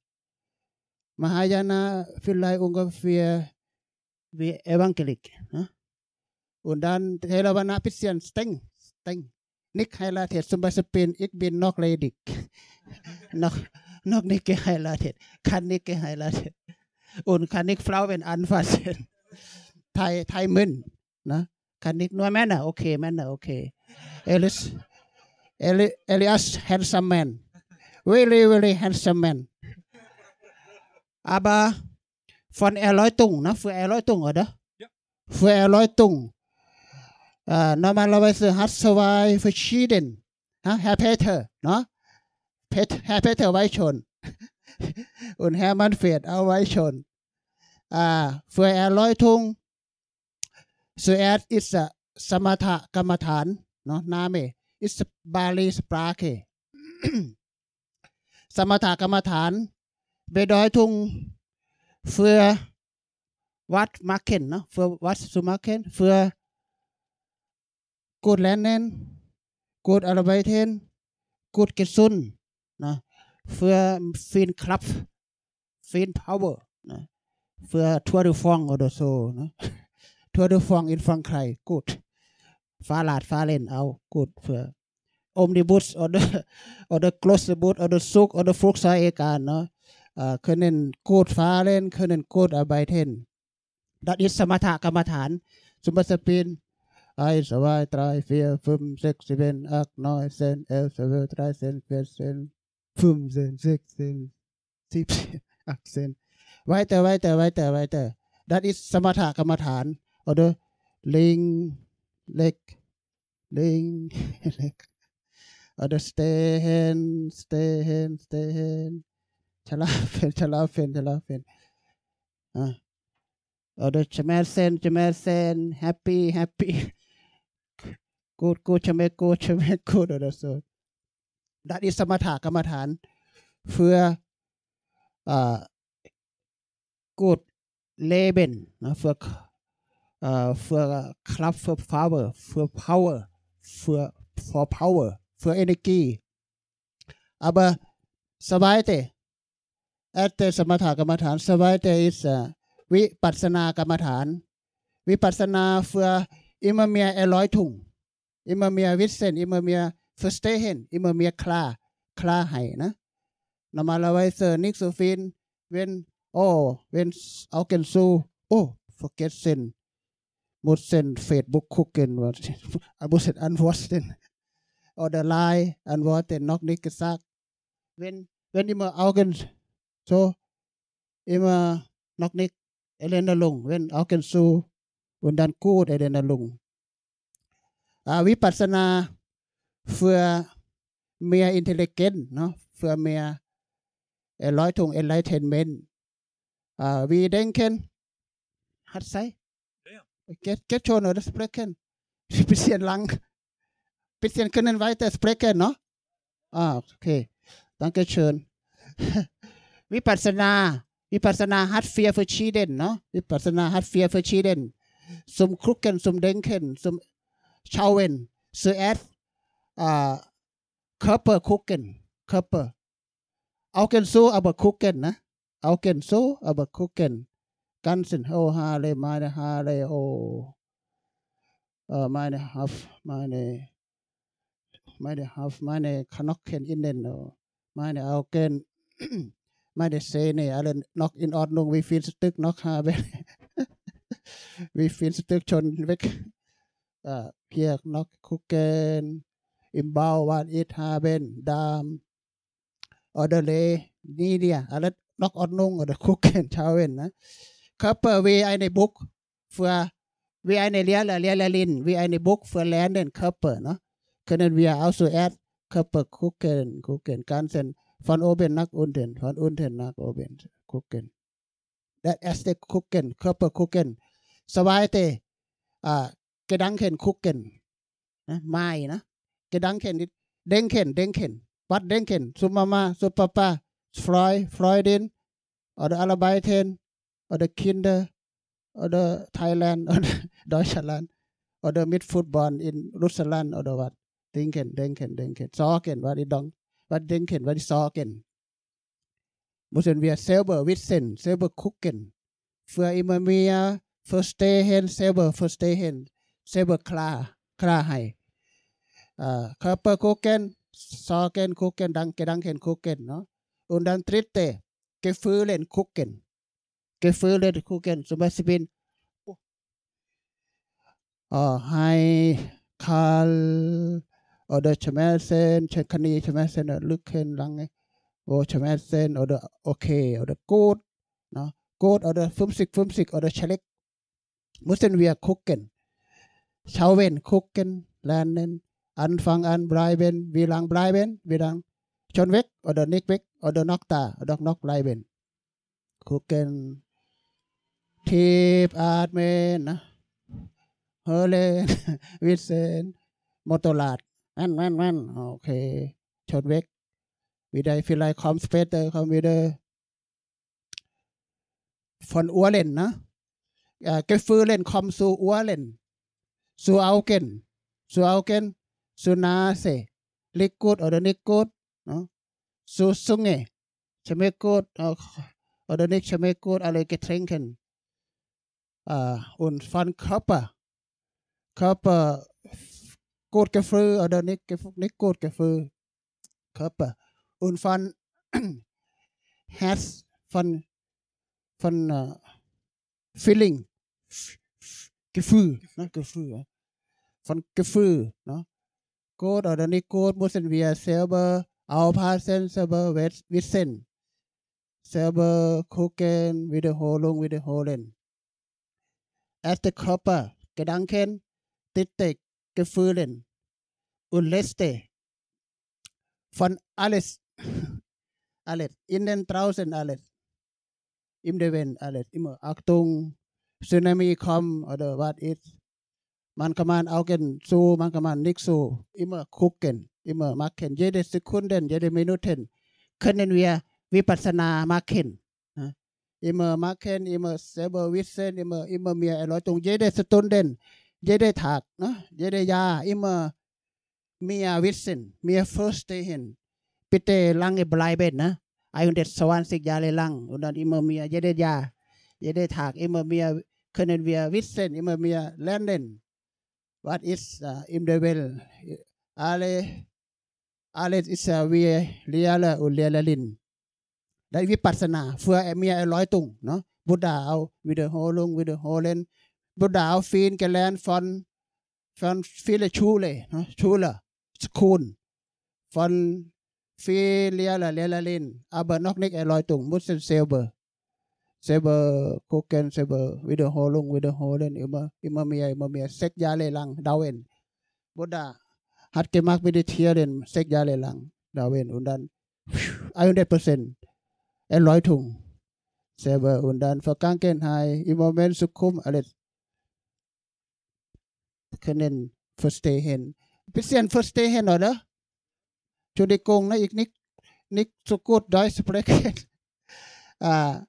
Mahayana vielleicht ungefähr wie Evangelik. Ne? Und dann Theravada ein bisschen streng, streng. Nicht heiratet, zum Beispiel ich bin noch ledig. noch noch nicht geheiratet, kann nicht geheiratet und kann nicht Frauen anfassen. Thai, Thai Mün, ne? kann nicht nur Männer, okay, Männer, okay. Elias, Eli, Elias, handsome man, really, really handsome man. Aber von Erleuchtung, ne? für Erleuchtung, oder? Ja. Für Erleuchtung. Äh, normalerweise hat zwei verschieden. Ne? Herr Peter, ne? Pet, Herr Peter เอาไว้ชน und Herr Manfred เอาไว้ชน ah, für Erleuchtung zuerst ist Samatha กรรมฐานเนาะ Name ist Bali Sprache สมถกรรมฐาน Bedeutung für was machen, ne? für was zu machen, für gut lernen, gut arbeiten, gut gesund, ne, für, für den Kraft, für den Power, ne, für Tour de France oder so. Ne. Tour de France in Frankreich, gut. Fahrrad, Fahrrad auch, gut. Für Omnibus oder, oder Klosterboot oder Zug oder Flugzeug, egal. Ne. Uh, können gut fahren, können gut arbeiten. Das ist Samatha Kamathan. Zum Beispiel ไอ้สบายตรายเฟียฟึมเซ็กซิเบนอักน้อยเซนเอลเซเวอร์ตรายเซนเฟียเซน fünf, sechs, sieben, accent. Weiter, weiter, weiter, weiter. That is samatha kamathan or the ling, leg, ling, leg. Or the stay hand, stay hand, stay hand. Chalafen, chalafen, chalafen. Uh, or the happy, happy. Good, good, chamer, good, chamer, good, or so. that is samatha kamathan für äh, gut leben ne, für äh, für Kraft für Farbe für Power für for Power für Energie aber Savaite at the samatha kamathan Savaite is uh, วิปัสสนากรรมฐาน วิปัสสนาเฟืออิมเมียเอร้อยถุงอิมเมียวิเซนอิมเมีย verstehen immer mehr klar Klarheit ne normalerweise nicht so viel wenn oh wenn Augen so oh vergessen müssen Facebook gucken was müssen antworten oder Line antworten noch nicht gesagt wenn wenn immer Augen so immer noch nicht Erinnerung, wenn Augen zu und dann gut Erinnerung. Äh, Vipassana für mehr Intelligenz, ne? für mehr Erleuchtung, Enlightenment. Äh, wir denken, hat sei? Ja, Get, get schon oder sprechen. bisschen lang. Bisschen können weiter sprechen, no? Ah, okay. Danke schön. Vipassana. Vipassana hat vier verschieden, no? Vipassana hat vier verschieden. Zum Gucken, zum Denken, zum Schauen. Zuerst äh, Körper gucken. Körper. Augen so, aber gucken, ne? Augen so, aber gucken. Ganzen, oh, Haare, meine Haare, oh. Äh, meine Haf, meine, meine Haf, meine Knochen innen, oh. meine Augen, meine Zähne, alle noch in Ordnung, wie viel Stück noch habe. wie viel Stück schon weg. Äh, hier noch gucken, im Bau, was ich haben, Darm, oder le, Nidia, alle noch Ordnung oder gucken, schauen, ne? Körper wie eine Buch für wie eine Lehrer, Lehrerin, wie eine Buch für Lernen Körper, ne? Können wir also erst Körper gucken, gucken, ganzen von oben nach unten, von unten nach oben gucken. Das erste gucken, Körper gucken. Zweite, äh, Gedanken gucken, ne? Mai, ne? Gedanken, denken, denken. Was denken? Zu Mama, zu Papa, Freud, Freundin, oder Arbeiten, oder Kinder, oder Thailand, oder Deutschland, oder mit Football in Russland, oder was? Denken, denken, denken. Sorgen, was ich denk, was denken, was ich sorgen. Müssen wir selber wissen, selber gucken. Für immer mehr verstehen, selber verstehen, selber klar, Klarheit. Uh, Körper gucken, Sorgen gucken, dann Gedanken gucken, no? Und dann dritte, Gefühlen gucken. Gefühle gucken, zum Beispiel, uh, hai, kal, oder Schmerzen, Chekani, Schmerzen, Lücken, lange, wo Schmerzen, oder okay, oder gut, no? gut, oder 50, 50, oder schlecht. Müssen wir gucken. Schauen, gucken, lernen, anfangen an bleiben, wie lang bleiben, wie lang schon weg oder nicht weg oder noch da oder noch bleiben. Gucken, tief atmen, ne? hören, wissen, Motorrad, man, man, man, okay, schon weg. Wieder vielleicht kommt später, kommt wieder von Urlen, ne? Äh, Gefühlen kommen zu Urlen, zu Augen, zu Augen, zu Nase, Liquid oder nicht gut, ne? zu Zunge, schmeckt gut oder nicht schmeckt gut, alle Getränke. Äh, und von Körper, Körper, gut Gefühl oder nicht, nicht gut Gefühl, Körper. Und von Herz, von, von uh, Feeling, Gefühl, ne? Gefühl, von Gefühl, ne? Gut oder nicht gut, müssen wir selber aufpassen, selber wissen. Selber gucken, Wiederholung, wiederholen. the Körper, Gedanken, Ditte, Gefühlen. Und letzte von alles, alles, innen, draußen, alles, im Leben, alles, immer Achtung, Tsunami kommen oder was ist, man kann man Augen zu, man kann man nicht so, immer gucken, immer machen. Jede Sekunde, jede Minute können wir Vipassana machen. Immer machen, immer selber wissen, immer, immer mehr Erläuterung. Jede Stunde, jede Tag, ne? jede Jahr, immer mehr wissen, mehr verstehen. Bitte lange bleiben, ne? 120 Jahre lang und dann immer mehr, jedes Jahr, jeden Tag, immer mehr können wir wissen, immer mehr lernen. what is uh, in the well alle alles ist uh, wie Lehrle und Lehrerin ได้วิปัสสนาเฟื่อเมียร้อยตุงเนาะบุดาเอาวิดโฮลงวิดโฮเลนบุดาเอาฟีนแกแลนฟอนฟอนฟีเลชูเลยเนาะชูละสคูลฟอนฟีเลียละเลละลินอาเบอร์นอกนิกไอลอยตุงมุสเซลเบอร์ saber koken saber wiederholung lung wiederholen immer immer mehr immer mehr sechs Jahre lang dauern Buddha hat gemacht meditieren sechs Jahre lang dauern undan dann căng ken hai selber und dann Vergangenheit im Moment zu kommen alles können verstehen bisschen verstehen oder Entschuldigung ne ich nicht nicht so sukut Deutsch sprechen ah à,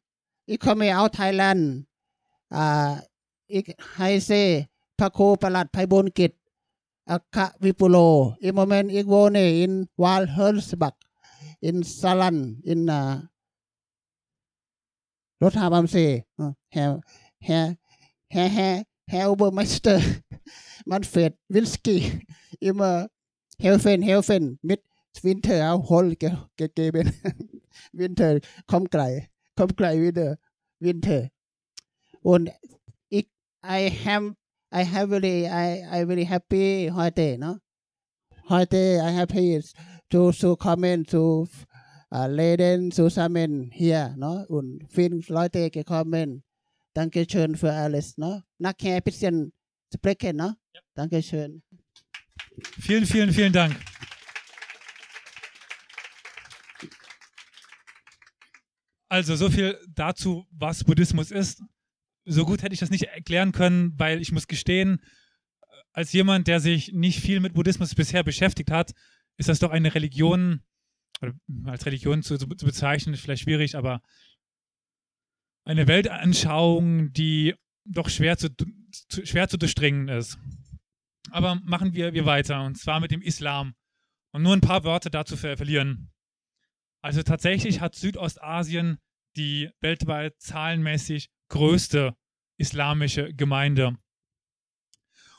ทอร์เอาโฮลเกเกเกเบนวินเทอร์คอมไกลคอมไกลวินเทอร์วิ kommt gleich wieder Winter. Und ich, I have, I have really, I, I really happy heute, no? Heute, I happy is to, to kommen, zu uh, leden zusammen hier, no? Ne? Und viele Leute gekommen. Dankeschön für alles, ne? no? Nachher ein bisschen sprechen, no? Dankeschön. Vielen, vielen, vielen Dank. Also so viel dazu, was Buddhismus ist. So gut hätte ich das nicht erklären können, weil ich muss gestehen, als jemand, der sich nicht viel mit Buddhismus bisher beschäftigt hat, ist das doch eine Religion, oder als Religion zu, zu bezeichnen, ist vielleicht schwierig, aber eine Weltanschauung, die doch schwer zu, zu, schwer zu durchdringen ist. Aber machen wir, wir weiter, und zwar mit dem Islam. Und nur ein paar Worte dazu ver verlieren. Also tatsächlich hat Südostasien die weltweit zahlenmäßig größte islamische Gemeinde.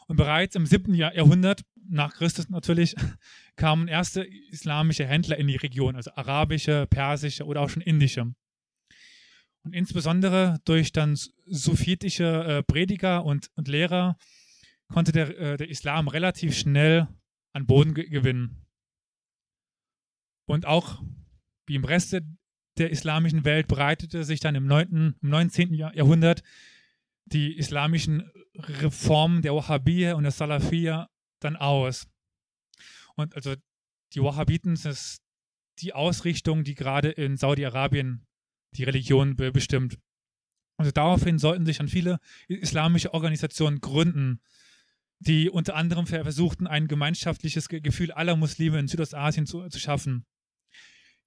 Und bereits im 7. Jahrhundert, nach Christus natürlich, kamen erste islamische Händler in die Region, also arabische, persische oder auch schon indische. Und insbesondere durch dann sufitische äh, Prediger und, und Lehrer konnte der, äh, der Islam relativ schnell an Boden ge gewinnen. Und auch wie im Rest der islamischen Welt breitete sich dann im, 9., im 19. Jahrhundert die islamischen Reformen der Wahhabiyya und der Salafiyya dann aus. Und also die Wahhabiten ist die Ausrichtung, die gerade in Saudi-Arabien die Religion be bestimmt. Also daraufhin sollten sich dann viele islamische Organisationen gründen, die unter anderem versuchten, ein gemeinschaftliches Gefühl aller Muslime in Südostasien zu, zu schaffen.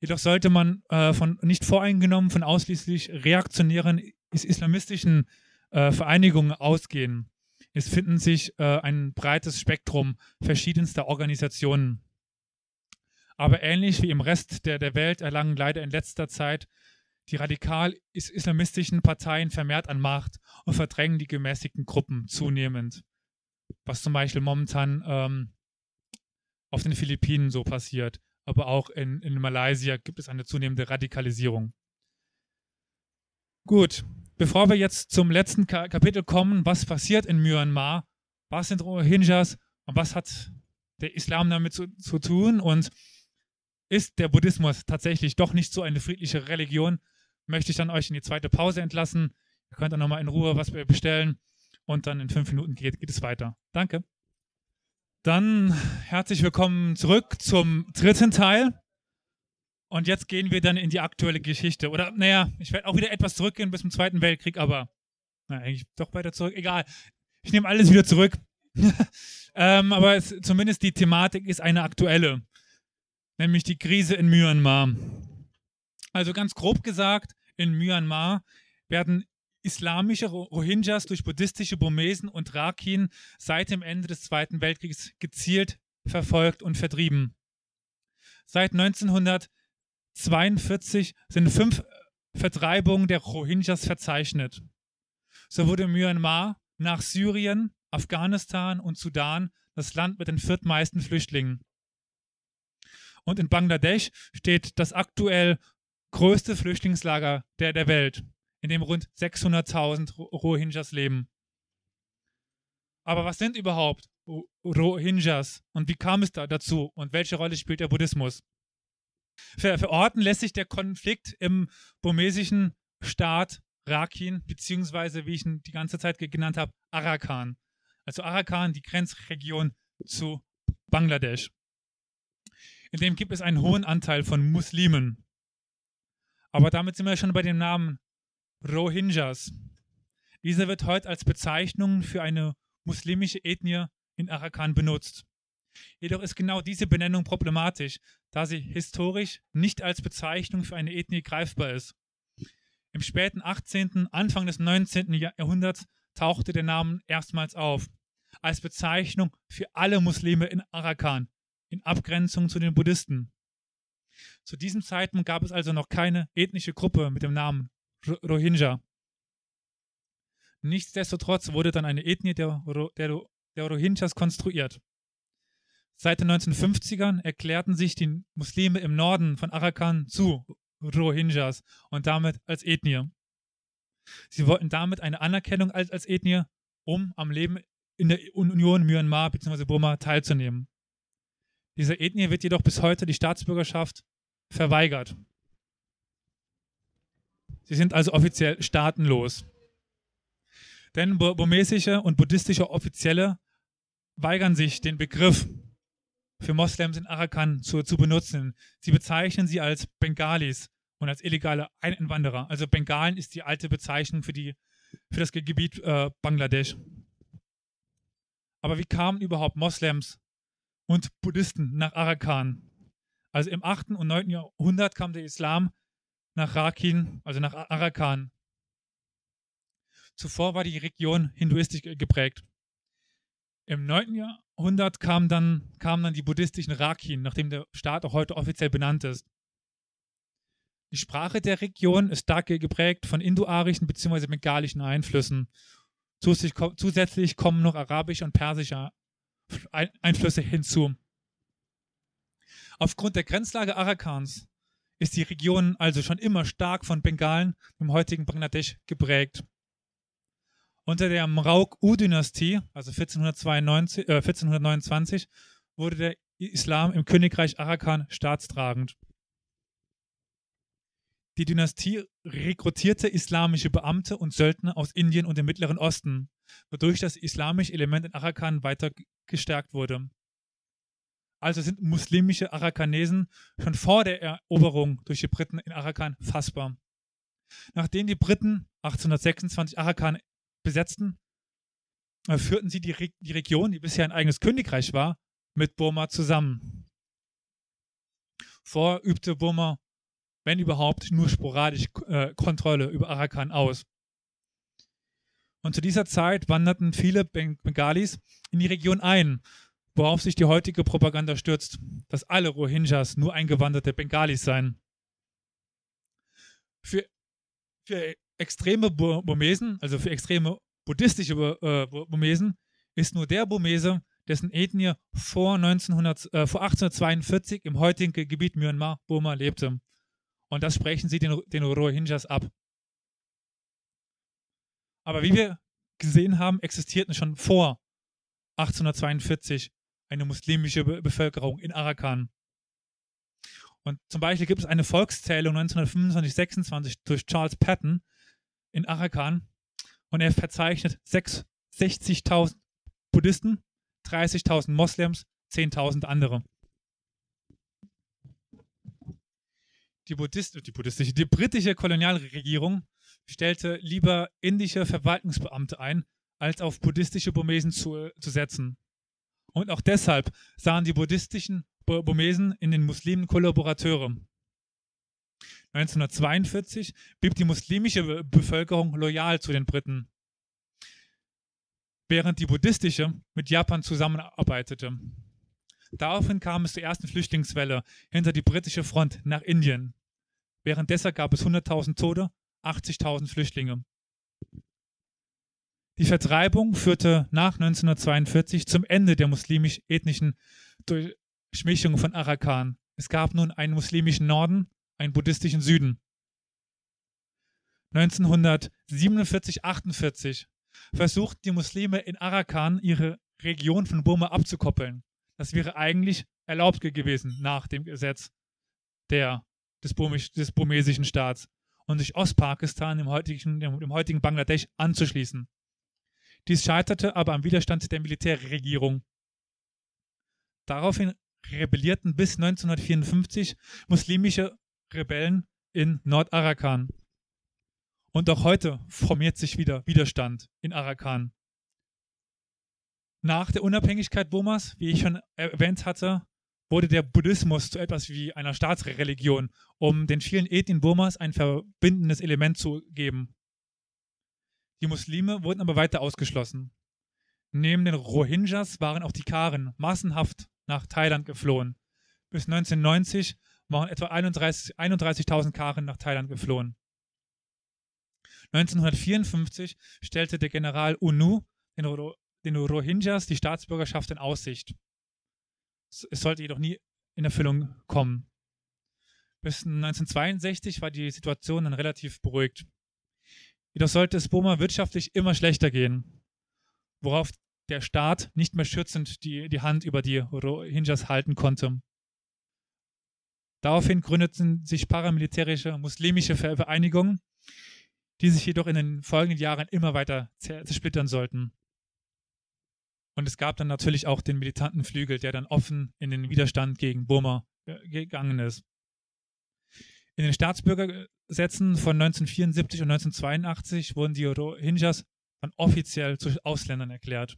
Jedoch sollte man äh, von nicht voreingenommen von ausschließlich reaktionären islamistischen äh, Vereinigungen ausgehen. Es finden sich äh, ein breites Spektrum verschiedenster Organisationen. Aber ähnlich wie im Rest der, der Welt erlangen leider in letzter Zeit die radikal-islamistischen Parteien vermehrt an Macht und verdrängen die gemäßigten Gruppen zunehmend. Was zum Beispiel momentan ähm, auf den Philippinen so passiert, aber auch in, in Malaysia gibt es eine zunehmende Radikalisierung. Gut, bevor wir jetzt zum letzten Ka Kapitel kommen, was passiert in Myanmar, was sind Rohingyas und was hat der Islam damit zu, zu tun und ist der Buddhismus tatsächlich doch nicht so eine friedliche Religion, möchte ich dann euch in die zweite Pause entlassen. Ihr könnt dann nochmal in Ruhe was bestellen und dann in fünf Minuten geht, geht es weiter. Danke. Dann herzlich willkommen zurück zum dritten Teil. Und jetzt gehen wir dann in die aktuelle Geschichte. Oder, naja, ich werde auch wieder etwas zurückgehen bis zum Zweiten Weltkrieg, aber na, eigentlich doch weiter zurück. Egal. Ich nehme alles wieder zurück. ähm, aber es, zumindest die Thematik ist eine aktuelle. Nämlich die Krise in Myanmar. Also ganz grob gesagt, in Myanmar werden islamische Rohingyas durch buddhistische Burmesen und Rakhine seit dem Ende des Zweiten Weltkriegs gezielt verfolgt und vertrieben. Seit 1942 sind fünf Vertreibungen der Rohingyas verzeichnet. So wurde Myanmar nach Syrien, Afghanistan und Sudan das Land mit den viertmeisten Flüchtlingen. Und in Bangladesch steht das aktuell größte Flüchtlingslager der, der Welt, in dem rund 600.000 Rohingyas leben. Aber was sind überhaupt Rohingyas und wie kam es da dazu und welche Rolle spielt der Buddhismus? Ver verorten lässt sich der Konflikt im burmesischen Staat Rakhine, beziehungsweise, wie ich ihn die ganze Zeit genannt habe, Arakan. Also Arakan, die Grenzregion zu Bangladesch. In dem gibt es einen hohen Anteil von Muslimen. Aber damit sind wir schon bei dem Namen Rohingyas. Dieser wird heute als Bezeichnung für eine muslimische Ethnie in Arakan benutzt. Jedoch ist genau diese Benennung problematisch, da sie historisch nicht als Bezeichnung für eine Ethnie greifbar ist. Im späten 18., Anfang des 19. Jahrhunderts tauchte der Name erstmals auf, als Bezeichnung für alle Muslime in Arakan, in Abgrenzung zu den Buddhisten. Zu diesem Zeitpunkt gab es also noch keine ethnische Gruppe mit dem Namen Rohingya. Nichtsdestotrotz wurde dann eine Ethnie der, der, der Rohingyas konstruiert. Seit den 1950ern erklärten sich die Muslime im Norden von Arakan zu Rohingyas und damit als Ethnie. Sie wollten damit eine Anerkennung als, als Ethnie, um am Leben in der Union Myanmar bzw. Burma teilzunehmen. Dieser Ethnie wird jedoch bis heute die Staatsbürgerschaft verweigert. Sie sind also offiziell staatenlos. Denn burmesische und buddhistische Offizielle weigern sich, den Begriff für Moslems in Arakan zu, zu benutzen. Sie bezeichnen sie als Bengalis und als illegale Einwanderer. Also Bengalen ist die alte Bezeichnung für, die, für das Gebiet äh, Bangladesch. Aber wie kamen überhaupt Moslems und Buddhisten nach Arakan? Also im 8. und 9. Jahrhundert kam der Islam nach Rakin, also nach Arakan. Zuvor war die Region hinduistisch geprägt. Im 9. Jahrhundert kamen dann, kamen dann die buddhistischen Rakin, nachdem der Staat auch heute offiziell benannt ist. Die Sprache der Region ist stark geprägt von indoarischen bzw. bengalischen Einflüssen. Zusätzlich kommen noch arabische und persische Einflüsse hinzu. Aufgrund der Grenzlage Arakans ist die Region also schon immer stark von Bengalen im heutigen Bangladesch geprägt. Unter der Mrauk-U-Dynastie, also 1492, äh, 1429, wurde der Islam im Königreich Arakan staatstragend. Die Dynastie rekrutierte islamische Beamte und Söldner aus Indien und dem Mittleren Osten, wodurch das islamische Element in Arakan weiter gestärkt wurde. Also sind muslimische Arakanesen schon vor der Eroberung durch die Briten in Arakan fassbar. Nachdem die Briten 1826 Arakan besetzten, äh, führten sie die, Re die Region, die bisher ein eigenes Königreich war, mit Burma zusammen. Vor übte Burma, wenn überhaupt, nur sporadisch äh, Kontrolle über Arakan aus. Und zu dieser Zeit wanderten viele Bengalis in die Region ein, worauf sich die heutige Propaganda stürzt, dass alle Rohingyas nur eingewanderte Bengalis seien. Für, für extreme Burmesen, also für extreme buddhistische äh, Burmesen, ist nur der Burmese, dessen Ethnie vor, 1900, äh, vor 1842 im heutigen Gebiet Myanmar, Burma, lebte. Und das sprechen sie den, den Rohingyas ab. Aber wie wir gesehen haben, existierten schon vor 1842 eine muslimische Be Bevölkerung in Arakan. Und zum Beispiel gibt es eine Volkszählung 1925-26 durch Charles Patton, in Arakan und er verzeichnet 60.000 Buddhisten, 30.000 Moslems, 10.000 andere. Die, Buddhist, die buddhistische, die britische Kolonialregierung stellte lieber indische Verwaltungsbeamte ein, als auf buddhistische Burmesen zu, zu setzen. Und auch deshalb sahen die buddhistischen Burmesen in den Muslimen Kollaborateure. 1942 blieb die muslimische Bevölkerung loyal zu den Briten, während die buddhistische mit Japan zusammenarbeitete. Daraufhin kam es zur ersten Flüchtlingswelle hinter die britische Front nach Indien. Währenddessen gab es 100.000 Tote, 80.000 Flüchtlinge. Die Vertreibung führte nach 1942 zum Ende der muslimisch-ethnischen Durchmischung von Arakan. Es gab nun einen muslimischen Norden einen buddhistischen Süden. 1947-48 versuchten die Muslime in Arakan ihre Region von Burma abzukoppeln. Das wäre eigentlich erlaubt gewesen nach dem Gesetz der, des, Burmisch, des burmesischen Staats und sich Ostpakistan, dem heutigen, dem heutigen Bangladesch, anzuschließen. Dies scheiterte aber am Widerstand der Militärregierung. Daraufhin rebellierten bis 1954 muslimische Rebellen in Nordarakan. Und auch heute formiert sich wieder Widerstand in Arakan. Nach der Unabhängigkeit Burmas, wie ich schon erwähnt hatte, wurde der Buddhismus zu etwas wie einer Staatsreligion, um den vielen Ethnien Burmas ein verbindendes Element zu geben. Die Muslime wurden aber weiter ausgeschlossen. Neben den Rohingyas waren auch die Karen massenhaft nach Thailand geflohen. Bis 1990 waren etwa 31.000 31 Karen nach Thailand geflohen. 1954 stellte der General UNU den, den Rohingyas die Staatsbürgerschaft in Aussicht. Es sollte jedoch nie in Erfüllung kommen. Bis 1962 war die Situation dann relativ beruhigt. Jedoch sollte es Burma wirtschaftlich immer schlechter gehen, worauf der Staat nicht mehr schützend die, die Hand über die Rohingyas halten konnte. Daraufhin gründeten sich paramilitärische muslimische Vereinigungen, die sich jedoch in den folgenden Jahren immer weiter zersplittern sollten. Und es gab dann natürlich auch den militanten Flügel, der dann offen in den Widerstand gegen Burma äh, gegangen ist. In den Staatsbürgergesetzen von 1974 und 1982 wurden die Rohingyas dann offiziell zu Ausländern erklärt.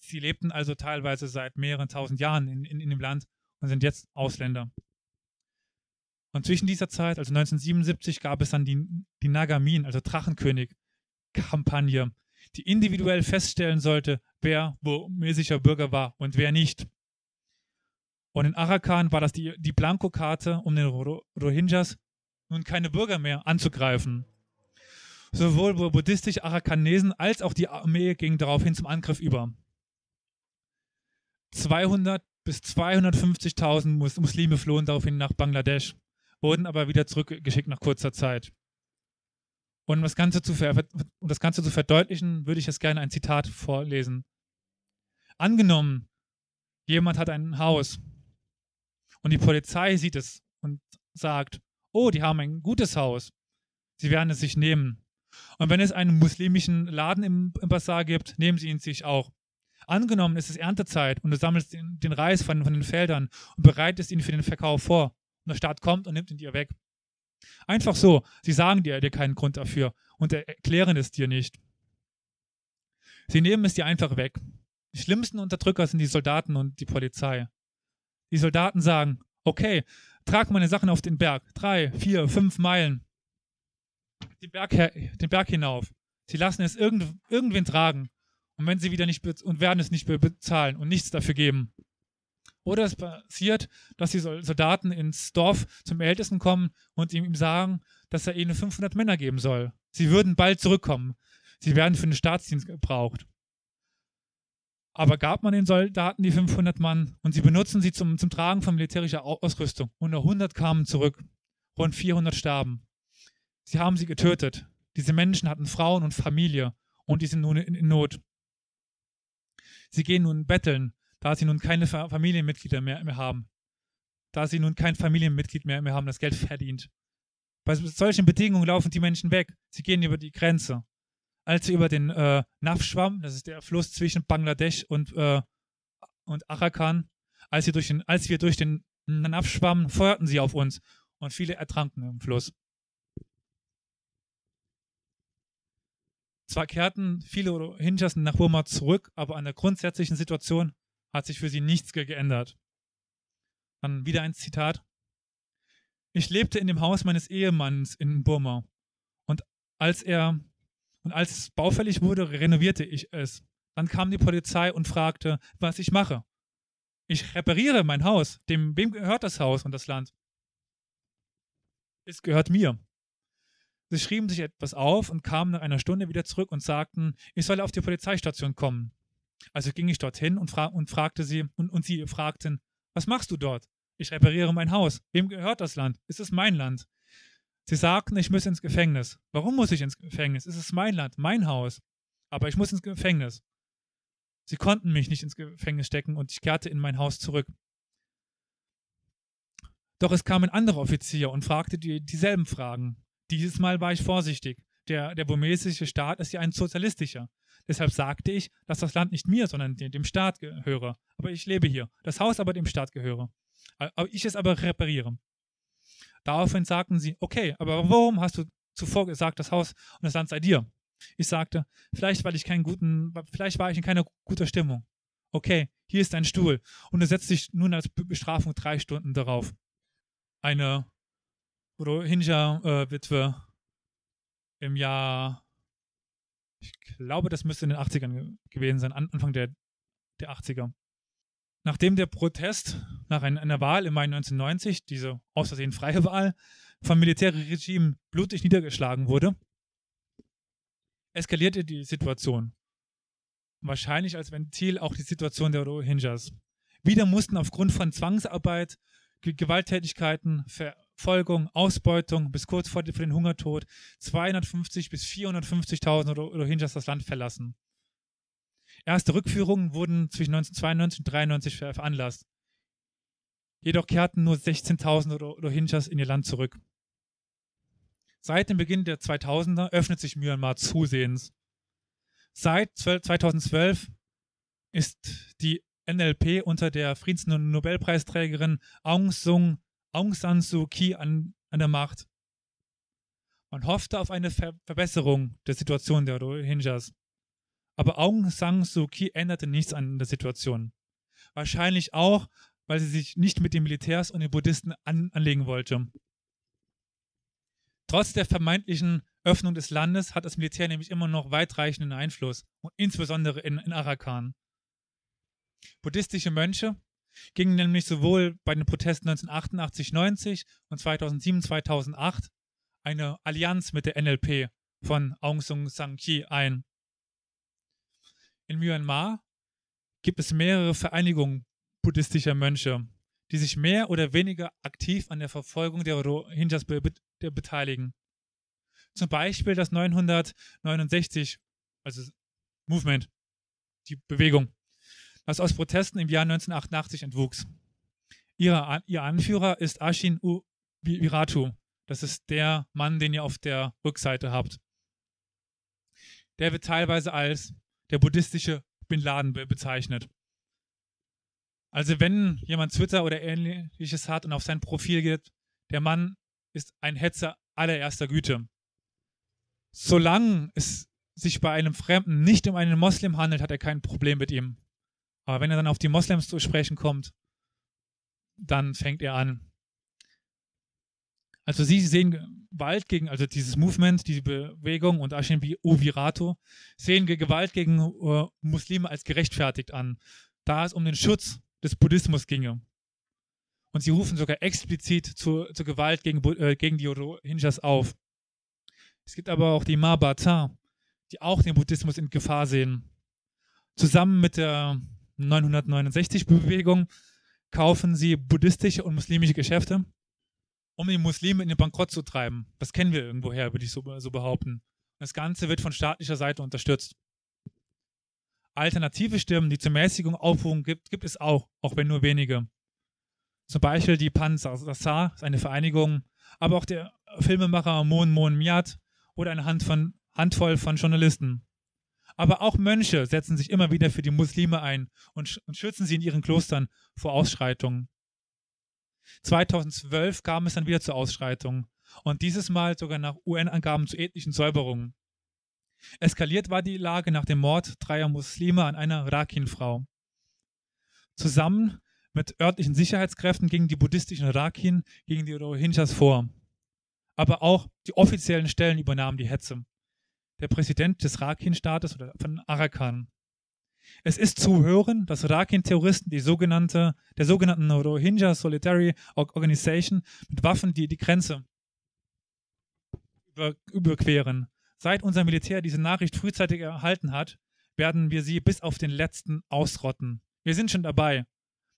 Sie lebten also teilweise seit mehreren tausend Jahren in, in, in dem Land und sind jetzt Ausländer. Und zwischen dieser Zeit, also 1977, gab es dann die, die Nagamin, also Drachenkönig-Kampagne, die individuell feststellen sollte, wer burmesischer Bürger war und wer nicht. Und in Arakan war das die, die Blankokarte, um den Rohingyas nun keine Bürger mehr anzugreifen. Sowohl buddhistische Arakanesen als auch die Armee gingen daraufhin zum Angriff über. 200 bis 250.000 Muslime flohen daraufhin nach Bangladesch, wurden aber wieder zurückgeschickt nach kurzer Zeit. Und um das Ganze zu, um das Ganze zu verdeutlichen, würde ich jetzt gerne ein Zitat vorlesen. Angenommen, jemand hat ein Haus und die Polizei sieht es und sagt, oh, die haben ein gutes Haus. Sie werden es sich nehmen. Und wenn es einen muslimischen Laden im, im Bazar gibt, nehmen sie ihn sich auch. Angenommen, es ist Erntezeit und du sammelst den, den Reis von, von, den Feldern und bereitest ihn für den Verkauf vor. Und der Staat kommt und nimmt ihn dir weg. Einfach so. Sie sagen dir, dir keinen Grund dafür und erklären es dir nicht. Sie nehmen es dir einfach weg. Die schlimmsten Unterdrücker sind die Soldaten und die Polizei. Die Soldaten sagen, okay, trag meine Sachen auf den Berg. Drei, vier, fünf Meilen. Den Berg, den Berg hinauf. Sie lassen es irgend, irgendwen tragen. Und wenn sie wieder nicht und werden es nicht bezahlen und nichts dafür geben. Oder es passiert, dass die Soldaten ins Dorf zum Ältesten kommen und ihm sagen, dass er ihnen 500 Männer geben soll. Sie würden bald zurückkommen. Sie werden für den Staatsdienst gebraucht. Aber gab man den Soldaten die 500 Mann und sie benutzen sie zum, zum Tragen von militärischer Ausrüstung. Und nur 100 kamen zurück. Rund 400 starben. Sie haben sie getötet. Diese Menschen hatten Frauen und Familie und die sind nun in, in Not. Sie gehen nun betteln, da sie nun keine Familienmitglieder mehr, mehr haben. Da sie nun kein Familienmitglied mehr, mehr haben, das Geld verdient. Bei solchen Bedingungen laufen die Menschen weg. Sie gehen über die Grenze. Als sie über den äh, Nafschwam, das ist der Fluss zwischen Bangladesch und, äh, und Arakan, als, sie durch den, als wir durch den Nafschwam feuerten sie auf uns und viele ertranken im Fluss. Zwar kehrten viele Rohingyas nach Burma zurück, aber an der grundsätzlichen Situation hat sich für sie nichts geändert. Dann wieder ein Zitat. Ich lebte in dem Haus meines Ehemanns in Burma und als er und als es baufällig wurde, renovierte ich es. Dann kam die Polizei und fragte, was ich mache. Ich repariere mein Haus. Dem, wem gehört das Haus und das Land? Es gehört mir. Sie schrieben sich etwas auf und kamen nach einer Stunde wieder zurück und sagten, ich solle auf die Polizeistation kommen. Also ging ich dorthin und, fra und fragte sie, und, und sie fragten, was machst du dort? Ich repariere mein Haus. Wem gehört das Land? Ist es mein Land? Sie sagten, ich muss ins Gefängnis. Warum muss ich ins Gefängnis? Es ist mein Land, mein Haus. Aber ich muss ins Gefängnis. Sie konnten mich nicht ins Gefängnis stecken und ich kehrte in mein Haus zurück. Doch es kam ein anderer Offizier und fragte die, dieselben Fragen. Dieses Mal war ich vorsichtig. Der, der burmesische Staat ist ja ein sozialistischer. Deshalb sagte ich, dass das Land nicht mir, sondern dem Staat gehöre. Aber ich lebe hier. Das Haus aber dem Staat gehöre. Aber ich es aber repariere. Daraufhin sagten sie, okay, aber warum hast du zuvor gesagt, das Haus und das Land sei dir? Ich sagte, vielleicht weil ich keinen guten, vielleicht war ich in keiner guter Stimmung. Okay, hier ist ein Stuhl. Und er setzt sich nun als Bestrafung drei Stunden darauf. Eine Rohingya-Witwe im Jahr, ich glaube, das müsste in den 80ern gewesen sein, Anfang der, der 80er. Nachdem der Protest nach einer Wahl im Mai 1990, diese aus Versehen freie Wahl, vom Militärregime blutig niedergeschlagen wurde, eskalierte die Situation. Wahrscheinlich als Ventil auch die Situation der Rohingyas. Wieder mussten aufgrund von Zwangsarbeit, Gewalttätigkeiten, Verfolgung, Ausbeutung bis kurz vor den Hungertod 250 bis 450.000 Rohingyas das Land verlassen. Erste Rückführungen wurden zwischen 1992 und 1993 veranlasst. Jedoch kehrten nur 16.000 Rohingyas in ihr Land zurück. Seit dem Beginn der 2000er öffnet sich Myanmar zusehends. Seit 2012 ist die NLP unter der Friedens- und Nobelpreisträgerin Aung, Sung, Aung San Suu Kyi an, an der Macht. Man hoffte auf eine Ver Verbesserung der Situation der Rohingyas. Aber Aung San Suu Kyi änderte nichts an der Situation. Wahrscheinlich auch, weil sie sich nicht mit den Militärs und den Buddhisten an anlegen wollte. Trotz der vermeintlichen Öffnung des Landes hat das Militär nämlich immer noch weitreichenden Einfluss, und insbesondere in, in Arakan. Buddhistische Mönche gingen nämlich sowohl bei den Protesten 1988, 90 und 2007, 2008 eine Allianz mit der NLP von Aung San Suu Kyi ein. In Myanmar gibt es mehrere Vereinigungen buddhistischer Mönche, die sich mehr oder weniger aktiv an der Verfolgung der Rohingyas be be beteiligen. Zum Beispiel das 969, also Movement, die Bewegung, das aus Protesten im Jahr 1988 entwuchs. Ihre, ihr Anführer ist Ashin U Viratu. Das ist der Mann, den ihr auf der Rückseite habt. Der wird teilweise als der buddhistische Bin Laden bezeichnet. Also wenn jemand Twitter oder ähnliches hat und auf sein Profil geht, der Mann ist ein Hetzer allererster Güte. Solange es sich bei einem Fremden nicht um einen Moslem handelt, hat er kein Problem mit ihm. Aber wenn er dann auf die Moslems zu sprechen kommt, dann fängt er an. Also sie sehen Gewalt gegen, also dieses Movement, diese Bewegung und Ashimbi Uvirato, sehen Gewalt gegen uh, Muslime als gerechtfertigt an, da es um den Schutz des Buddhismus ginge. Und sie rufen sogar explizit zur, zur Gewalt gegen, äh, gegen die Rohingyas auf. Es gibt aber auch die Mabata, die auch den Buddhismus in Gefahr sehen. Zusammen mit der 969-Bewegung kaufen sie buddhistische und muslimische Geschäfte, um die Muslime in den Bankrott zu treiben. Das kennen wir irgendwoher, würde ich so, so behaupten. Das Ganze wird von staatlicher Seite unterstützt. Alternative Stimmen, die zur Mäßigung aufrufen, gibt, gibt es auch, auch wenn nur wenige. Zum Beispiel die Panzasar, eine Vereinigung, aber auch der Filmemacher Mon Mon Miat oder eine Hand von, Handvoll von Journalisten. Aber auch Mönche setzen sich immer wieder für die Muslime ein und, und schützen sie in ihren Klostern vor Ausschreitungen. 2012 kam es dann wieder zu Ausschreitungen und dieses Mal sogar nach UN-Angaben zu ethnischen Säuberungen. Eskaliert war die Lage nach dem Mord dreier Muslime an einer Rakin-Frau. Zusammen mit örtlichen Sicherheitskräften gingen die buddhistischen Rakin gegen die Rohingyas vor. Aber auch die offiziellen Stellen übernahmen die Hetze. Der Präsident des Rakin-Staates oder von Arakan. Es ist zu hören, dass Rakin-Terroristen die sogenannte, der sogenannten Rohingya Solitary Organization mit Waffen die, die Grenze über, überqueren. Seit unser Militär diese Nachricht frühzeitig erhalten hat, werden wir sie bis auf den letzten ausrotten. Wir sind schon dabei.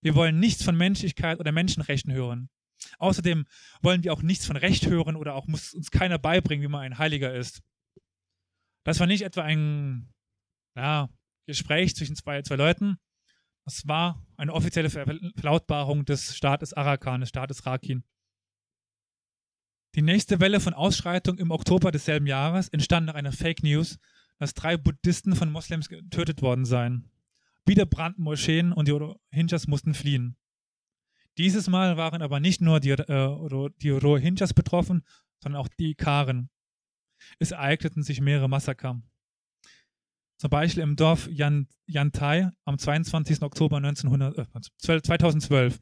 Wir wollen nichts von Menschlichkeit oder Menschenrechten hören. Außerdem wollen wir auch nichts von Recht hören oder auch muss uns keiner beibringen, wie man ein Heiliger ist. Das war nicht etwa ein ja, Gespräch zwischen zwei, zwei Leuten. Das war eine offizielle Verlautbarung des Staates Arakan, des Staates Rakin. Die nächste Welle von Ausschreitungen im Oktober desselben Jahres entstand nach einer Fake News, dass drei Buddhisten von Moslems getötet worden seien. Wieder brannten Moscheen und die Rohingyas mussten fliehen. Dieses Mal waren aber nicht nur die, äh, die Rohingyas betroffen, sondern auch die Karen. Es ereigneten sich mehrere Massaker. Zum Beispiel im Dorf Yan, Yantai am 22. Oktober 1900, äh, 2012.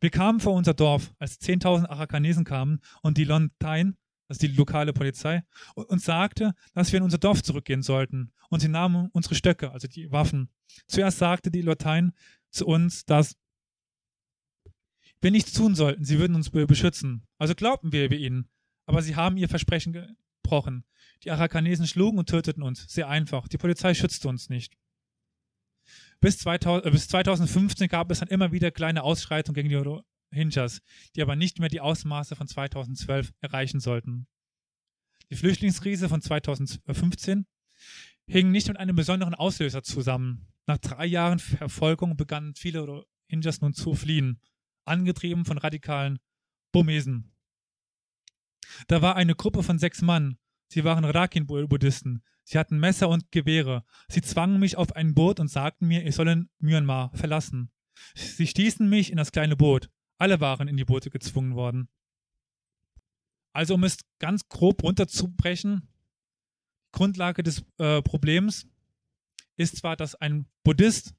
Wir kamen vor unser Dorf, als 10.000 Arakanesen kamen und die Lontain, also die lokale Polizei, uns sagte, dass wir in unser Dorf zurückgehen sollten. Und sie nahmen unsere Stöcke, also die Waffen. Zuerst sagte die Lontain zu uns, dass wir nichts tun sollten, sie würden uns beschützen. Also glaubten wir ihnen. Aber sie haben ihr Versprechen gebrochen. Die Arakanesen schlugen und töteten uns. Sehr einfach. Die Polizei schützte uns nicht. Bis, 2000, äh, bis 2015 gab es dann immer wieder kleine Ausschreitungen gegen die Rohingyas, die aber nicht mehr die Ausmaße von 2012 erreichen sollten. Die Flüchtlingskrise von 2015 hing nicht mit einem besonderen Auslöser zusammen. Nach drei Jahren Verfolgung begannen viele Rohingyas nun zu fliehen, angetrieben von radikalen Burmesen. Da war eine Gruppe von sechs Mann. Sie waren Rakin-Buddhisten. Sie hatten Messer und Gewehre. Sie zwangen mich auf ein Boot und sagten mir, ich solle Myanmar verlassen. Sie stießen mich in das kleine Boot. Alle waren in die Boote gezwungen worden. Also um es ganz grob runterzubrechen, Grundlage des äh, Problems ist zwar, dass ein Buddhist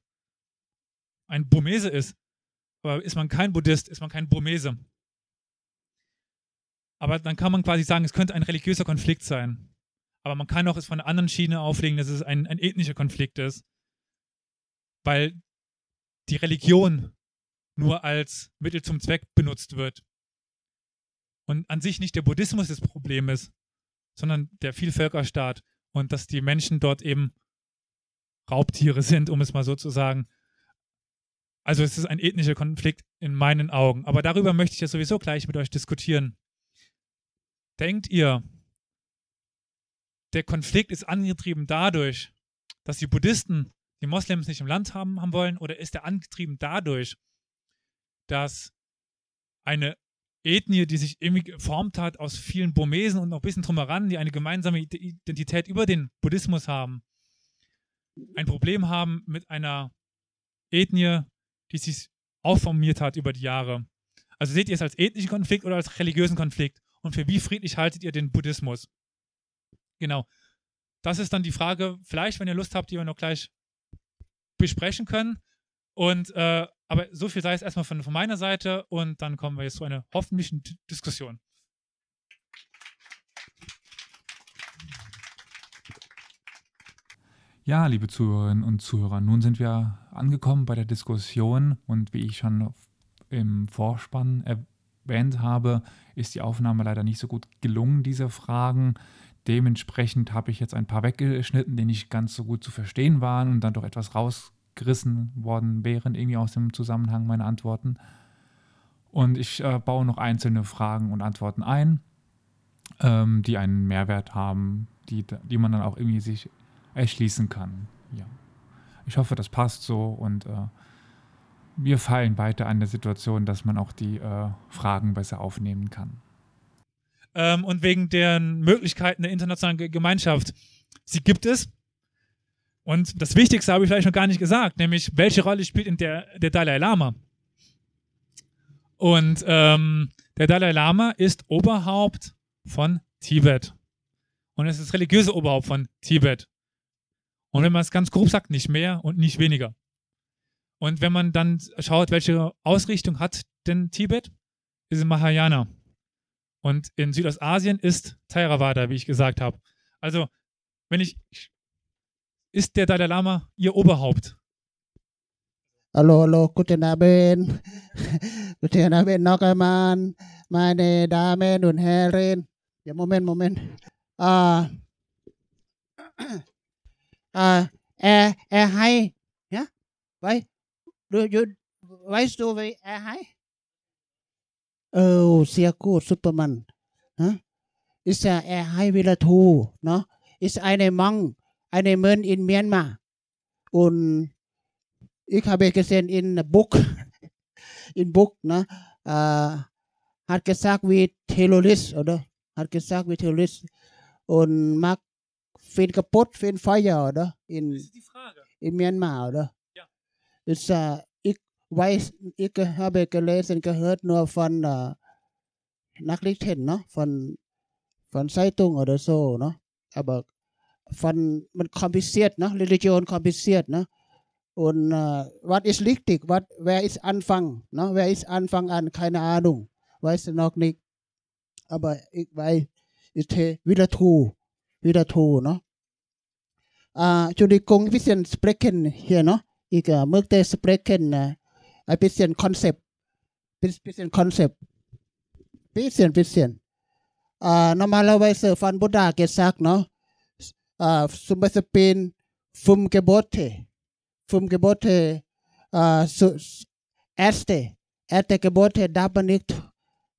ein Burmese ist, aber ist man kein Buddhist, ist man kein Burmese. Aber dann kann man quasi sagen, es könnte ein religiöser Konflikt sein. Aber man kann auch es von einer anderen Schiene auflegen, dass es ein, ein ethnischer Konflikt ist. Weil die Religion nur als Mittel zum Zweck benutzt wird. Und an sich nicht der Buddhismus das Problem ist, sondern der Vielvölkerstaat und dass die Menschen dort eben Raubtiere sind, um es mal so zu sagen. Also es ist ein ethnischer Konflikt in meinen Augen. Aber darüber möchte ich ja sowieso gleich mit euch diskutieren. Denkt ihr, der Konflikt ist angetrieben dadurch, dass die Buddhisten die Moslems nicht im Land haben, haben wollen, oder ist er angetrieben dadurch, dass eine Ethnie, die sich irgendwie geformt hat aus vielen Burmesen und noch ein bisschen drumheran, die eine gemeinsame Identität über den Buddhismus haben, ein Problem haben mit einer Ethnie, die sich aufformiert hat über die Jahre. Also seht ihr es als ethnischen Konflikt oder als religiösen Konflikt? Und für wie friedlich haltet ihr den Buddhismus? Genau. Das ist dann die Frage, vielleicht, wenn ihr Lust habt, die wir noch gleich besprechen können. Und äh, aber so viel sei es erstmal von, von meiner Seite und dann kommen wir jetzt zu einer hoffentlichen Diskussion. Ja, liebe Zuhörerinnen und Zuhörer, nun sind wir angekommen bei der Diskussion und wie ich schon im Vorspann erwähnt habe, ist die Aufnahme leider nicht so gut gelungen, diese Fragen. Dementsprechend habe ich jetzt ein paar weggeschnitten, die nicht ganz so gut zu verstehen waren und dann doch etwas rausgerissen worden wären, irgendwie aus dem Zusammenhang meiner Antworten. Und ich äh, baue noch einzelne Fragen und Antworten ein, ähm, die einen Mehrwert haben, die, die man dann auch irgendwie sich erschließen kann. Ja. Ich hoffe, das passt so und äh, wir fallen weiter an der Situation, dass man auch die äh, Fragen besser aufnehmen kann. Ähm, und wegen der Möglichkeiten der internationalen Gemeinschaft. Sie gibt es. Und das Wichtigste habe ich vielleicht noch gar nicht gesagt, nämlich welche Rolle spielt in der, der Dalai Lama? Und ähm, der Dalai Lama ist Oberhaupt von Tibet. Und es ist das religiöse Oberhaupt von Tibet. Und wenn man es ganz grob sagt, nicht mehr und nicht weniger. Und wenn man dann schaut, welche Ausrichtung hat denn Tibet, ist es Mahayana. Und in Südostasien ist Theravada, wie ich gesagt habe. Also, wenn ich, ist der Dalai Lama ihr Oberhaupt? Hallo, hallo, guten Abend. guten Abend noch einmal, meine Damen und Herren. Ja, Moment, Moment. Ah, ah, er, er hay, ja, weil, du, du, weißt du, wie er hay? Oh, sehr gut, Superman. Huh? Ist er, er hay wieder tu, no? Ist eine Mann, eine Mann in Myanmar. Und ich habe gesehen in Book, in Book, ne? Uh, hat gesagt wie Terrorist, oder? Hat gesagt wie Terrorist. Und mag Fin kaputt, Fin Feuer, oder? In, Das ist die Frage. in Myanmar, oder? Ja. Ist, uh, ich weiß, ich habe gelesen, gehört nur von uh, Nachrichten, ne? Von, von Zeitung oder so, ne? Aber von man kompliziert, ne? Religion kompliziert, ne? Und äh, was ist richtig? Was, wer ist Anfang? Ne? Wer ist Anfang an? Keine Ahnung. Weiß noch nicht. Aber ich weiß, ist wieder tu, Wieder tu, ne? Äh, Entschuldigung, ein bisschen sprechen hier, ne? Ich äh, möchte sprechen, äh, ein bisschen Konzept. Bisschen Konzept. Bisschen, bisschen. Äh, normalerweise von Buddha gesagt, ne? Äh, zum Beispiel vom Gebote vom Gebote äh, so, erste, erste Gebote darf man nicht,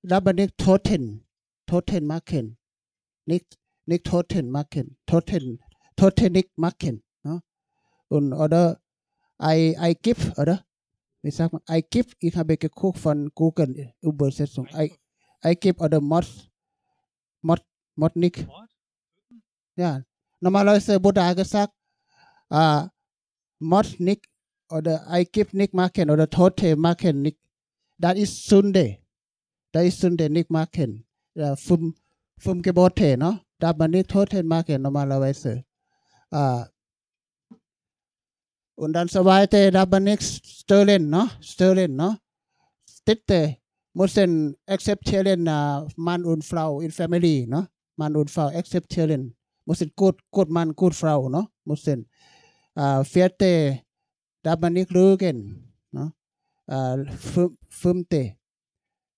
darf man nicht Toten, Toten machen. Nicht, nicht Toten machen, Toten, Toten nicht machen. Ne? Und, oder I, I give, oder? Wie sagt man? I give, ich habe geguckt von Google Übersetzung. I, I give oder Mod, Mod, Mod nicht. Ja, normalerweise Buddha gesagt, äh, Mod nicht oder I give nicht machen oder Tote machen nicht. that is Sunday Das ist Sünde nicht machen. Ja, vom, vom Gebote, ne? Darf man nicht Tote machen normalerweise. Uh, und dann so weiter darf man nicht stehlen, ne? Stehlen, ne? Städte müssen akzeptieren uh, Mann und Frau in Family, ne? Mann und Frau akzeptieren. Müssen gut, gut Mann, gut Frau, ne? Müssen. uh, vierte darf man nicht lügen. Ne? Uh, fünfte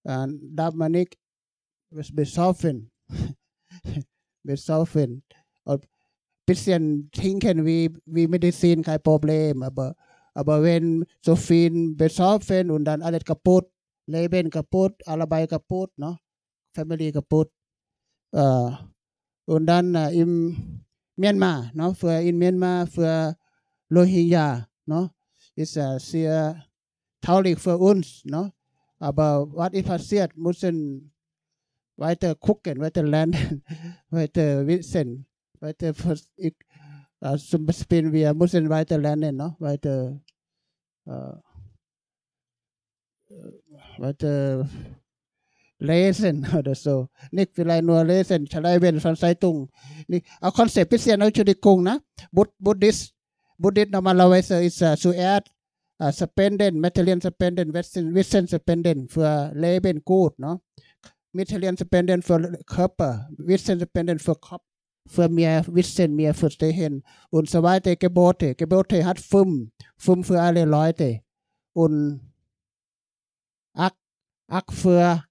uh, darf man nicht besaufen. besaufen. Und bisschen trinken wie, wie Medizin, kein Problem. Aber, aber wenn so viel besaufen und dann alles kaputt, Leben kaputt, Arbeit kaputt, ne? Family kaputt. Uh, und dann uh, im Myanmar, ne? für in Myanmar, für Rohingya, no? Ist uh, sehr traurig für uns, no? Aber was ist passiert, müssen weiter gucken, weiter lernen, weiter wissen, weiter ich, uh, zum Beispiel wir müssen weiter lernen, no? Weiter uh, weiter lesen oder so. Nicht vielleicht nur lesen, ใช้เป็นภาษาไต้ตุงนี่เอาคอนเซ็ปต์พิเศษในชุดิกุงนะบุตบุตดิส Buddhist normalerweise ist uh, zuerst uh, spenden, Materialien spenden, Wissen, Wissen spenden für Leben gut, no? Materialien spenden für Körper, Wissen spenden für Kopf, Für mehr Wissen, mehr Verstehen und so weiter. Gebote, Gebote hat fünf, fünf für alle Leute und Ak, Ak für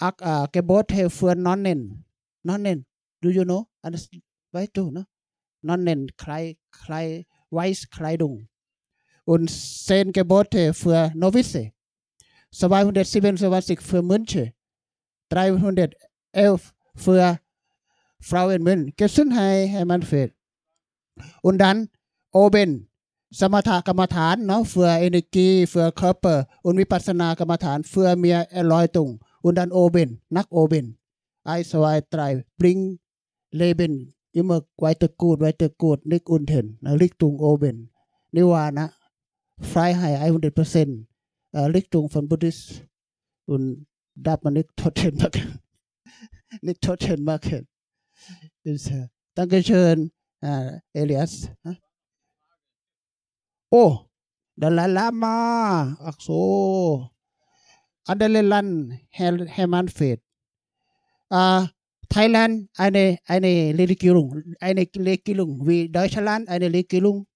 Ak, uh, Gebote für Nonnen, Nonnen, do you know? Alles, weißt du, no? Nonnen Kleid, Weißkleidung und zehn Gebote für Novize, 227 für Mönche, 311 für Frauenmünd Gesundheit Herr Manfred und dann oben สมถกรรมฐานเนาะเฟื่อเอเนกีเฟื่อเคอร์เปอร์อุนวิปัสนากรรมฐานเฟื่อเมียเอลอยตุงอุนดันโอเบนนักโอเบนไอสวายไตรบริงเลเบนอิมเมอร์ไวตะกูดไวตะกูดนิกอุนเทนนะลิกตุงโอเบนนิวานะฟรายไฮไอฮันเดเปอร์เซ็นต์ลิกตุงฟันบุติสอุนดับมันนิกทอเทนมากนิกทอเทนมากเห็น Dankeschön, Elias. Oh, Dalai Lama. Ach so. Andere Land, Herr, Herr Manfred. Uh, Thailand eine, eine Religion, eine Religion, wie Deutschland eine Religion,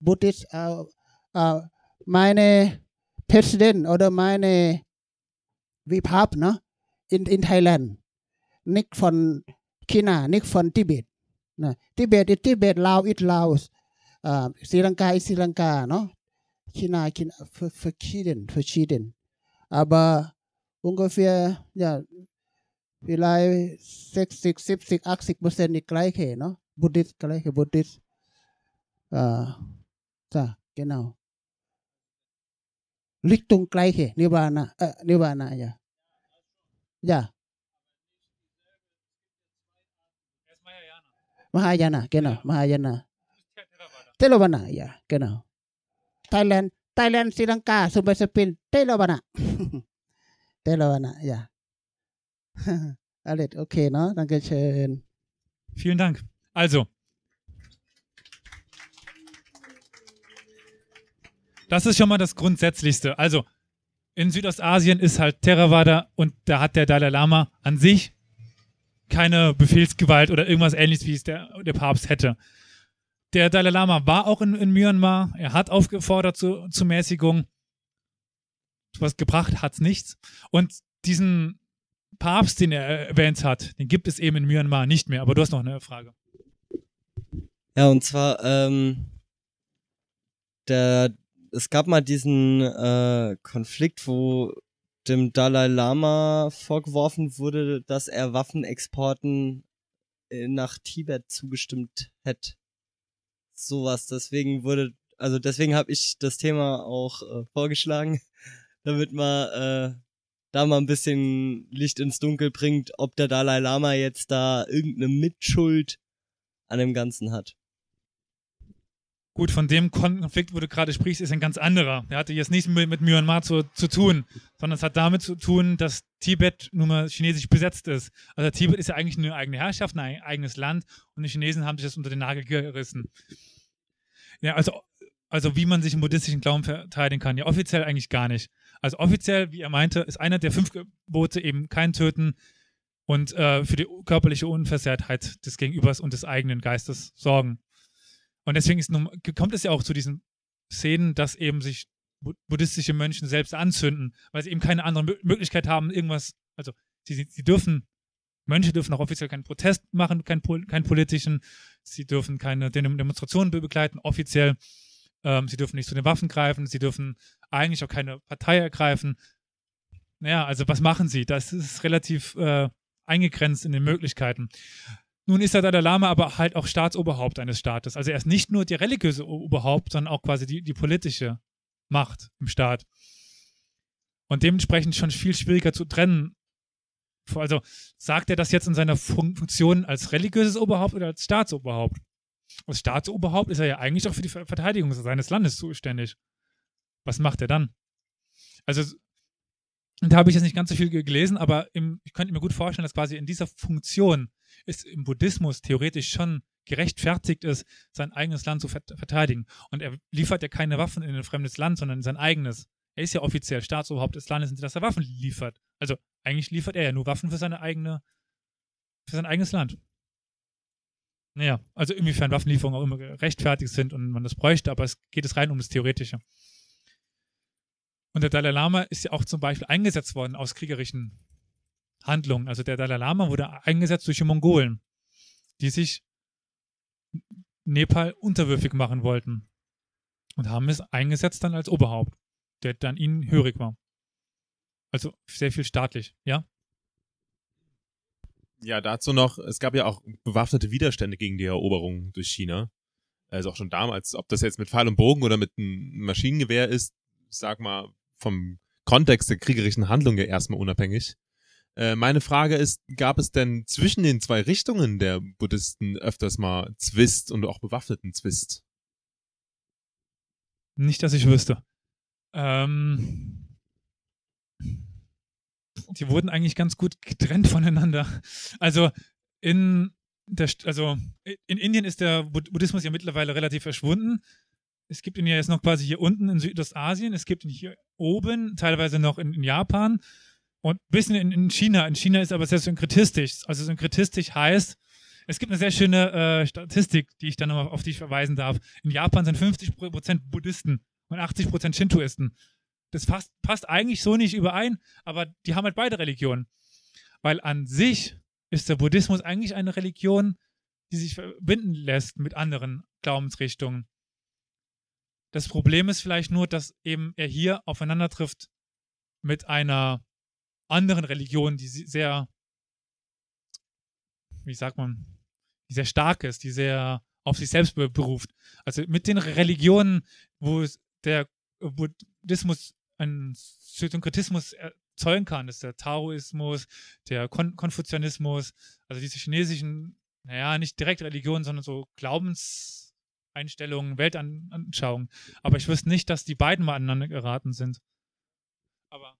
Buddhist, äh, äh, meine Präsident oder meine wie Pap, ne? in, in Thailand, nicht von ขีนานิกฟอนทิเบตนะทิเบตอิติเบตลาวอิตลาวสีลังกาอิสีลังกาเนาะขีนาขีนาฟอฟชีเดนฟอชีเดนอาบาอุงกเฟียอย่าวิไลาซ็กสิบสิบสิบอักสิกเปอร์เซ็นต์อีกไกลเขเนาะบุติสไกลเขบุติสอ่าจ้ะเกนเอาลิกตรงไกลเขนิวานะเอ่อนิวานะอย่าอย่า Mahayana. Mahayana, genau, ja. Mahayana. Theravada. ja, genau. Thailand, Thailand, Sri Lanka, zum Beispiel Theravada. Theravada, ja. Alles okay, ne? Dankeschön. Vielen Dank. Also, das ist schon mal das Grundsätzlichste. Also, in Südostasien ist halt Theravada und da hat der Dalai Lama an sich keine Befehlsgewalt oder irgendwas ähnliches, wie es der, der Papst hätte. Der Dalai Lama war auch in, in Myanmar. Er hat aufgefordert zu, zur Mäßigung. Was gebracht hat es nichts. Und diesen Papst, den er erwähnt hat, den gibt es eben in Myanmar nicht mehr. Aber du hast noch eine Frage. Ja, und zwar, ähm, der, es gab mal diesen äh, Konflikt, wo dem Dalai Lama vorgeworfen wurde, dass er Waffenexporten äh, nach Tibet zugestimmt hätte. Sowas. Deswegen wurde, also deswegen habe ich das Thema auch äh, vorgeschlagen, damit man äh, da mal ein bisschen Licht ins Dunkel bringt, ob der Dalai Lama jetzt da irgendeine Mitschuld an dem Ganzen hat. Gut, von dem Konflikt, wo du gerade sprichst, ist ein ganz anderer. Der hatte jetzt nichts mit, mit Myanmar zu, zu tun, sondern es hat damit zu tun, dass Tibet nun mal chinesisch besetzt ist. Also Tibet ist ja eigentlich eine eigene Herrschaft, ein eigenes Land und die Chinesen haben sich das unter den Nagel gerissen. Ja, also, also wie man sich im buddhistischen Glauben verteidigen kann. Ja, offiziell eigentlich gar nicht. Also offiziell, wie er meinte, ist einer der fünf Gebote eben kein Töten und äh, für die körperliche Unversehrtheit des Gegenübers und des eigenen Geistes sorgen. Und deswegen ist, kommt es ja auch zu diesen Szenen, dass eben sich buddhistische Mönche selbst anzünden, weil sie eben keine andere Möglichkeit haben, irgendwas, also sie, sie dürfen, Mönche dürfen auch offiziell keinen Protest machen, keinen, keinen politischen, sie dürfen keine Demonstrationen begleiten, offiziell, ähm, sie dürfen nicht zu den Waffen greifen, sie dürfen eigentlich auch keine Partei ergreifen. Naja, also was machen sie? Das ist relativ äh, eingegrenzt in den Möglichkeiten. Nun ist der Dalai Lama aber halt auch Staatsoberhaupt eines Staates. Also er ist nicht nur die religiöse Oberhaupt, sondern auch quasi die, die politische Macht im Staat. Und dementsprechend schon viel schwieriger zu trennen. Also sagt er das jetzt in seiner Funktion als religiöses Oberhaupt oder als Staatsoberhaupt? Als Staatsoberhaupt ist er ja eigentlich auch für die Verteidigung seines Landes zuständig. Was macht er dann? Also, da habe ich jetzt nicht ganz so viel gelesen, aber im, ich könnte mir gut vorstellen, dass quasi in dieser Funktion es im Buddhismus theoretisch schon gerechtfertigt ist, sein eigenes Land zu verteidigen. Und er liefert ja keine Waffen in ein fremdes Land, sondern in sein eigenes. Er ist ja offiziell Staatsoberhaupt des Landes, dass er Waffen liefert. Also eigentlich liefert er ja nur Waffen für seine eigene, für sein eigenes Land. Naja, also inwiefern Waffenlieferungen auch immer gerechtfertigt sind und man das bräuchte, aber es geht es rein um das Theoretische. Und der Dalai Lama ist ja auch zum Beispiel eingesetzt worden aus kriegerischen Handlungen. Also der Dalai Lama wurde eingesetzt durch die Mongolen, die sich Nepal unterwürfig machen wollten. Und haben es eingesetzt dann als Oberhaupt, der dann ihnen hörig war. Also sehr viel staatlich, ja? Ja, dazu noch, es gab ja auch bewaffnete Widerstände gegen die Eroberung durch China. Also auch schon damals, ob das jetzt mit Pfeil und Bogen oder mit einem Maschinengewehr ist, sag mal, vom Kontext der kriegerischen Handlung ja erstmal unabhängig. Äh, meine Frage ist, gab es denn zwischen den zwei Richtungen der Buddhisten öfters mal Zwist und auch bewaffneten Zwist? Nicht, dass ich wüsste. Ähm, die wurden eigentlich ganz gut getrennt voneinander. Also in der, also in Indien ist der Buddhismus ja mittlerweile relativ verschwunden. Es gibt ihn ja jetzt noch quasi hier unten in Südostasien, es gibt ihn hier oben, teilweise noch in, in Japan und ein bisschen in, in, China. In China ist aber sehr synkretistisch. Also synkretistisch heißt, es gibt eine sehr schöne äh, Statistik, die ich dann nochmal auf dich verweisen darf. In Japan sind 50% Buddhisten und 80% Shintoisten. Das passt, passt eigentlich so nicht überein, aber die haben halt beide Religionen. Weil an sich ist der Buddhismus eigentlich eine Religion, die sich verbinden lässt mit anderen Glaubensrichtungen. Das Problem ist vielleicht nur, dass eben er hier aufeinander trifft mit einer anderen Religionen, die sehr, wie sagt man, die sehr stark ist, die sehr auf sich selbst beruft. Also mit den Religionen, wo der Buddhismus einen Synkretismus erzeugen kann, das ist der Taoismus, der Kon Konfuzianismus, also diese chinesischen, naja, nicht direkt Religionen, sondern so Einstellungen, Weltanschauungen. Aber ich wüsste nicht, dass die beiden mal aneinander geraten sind. Aber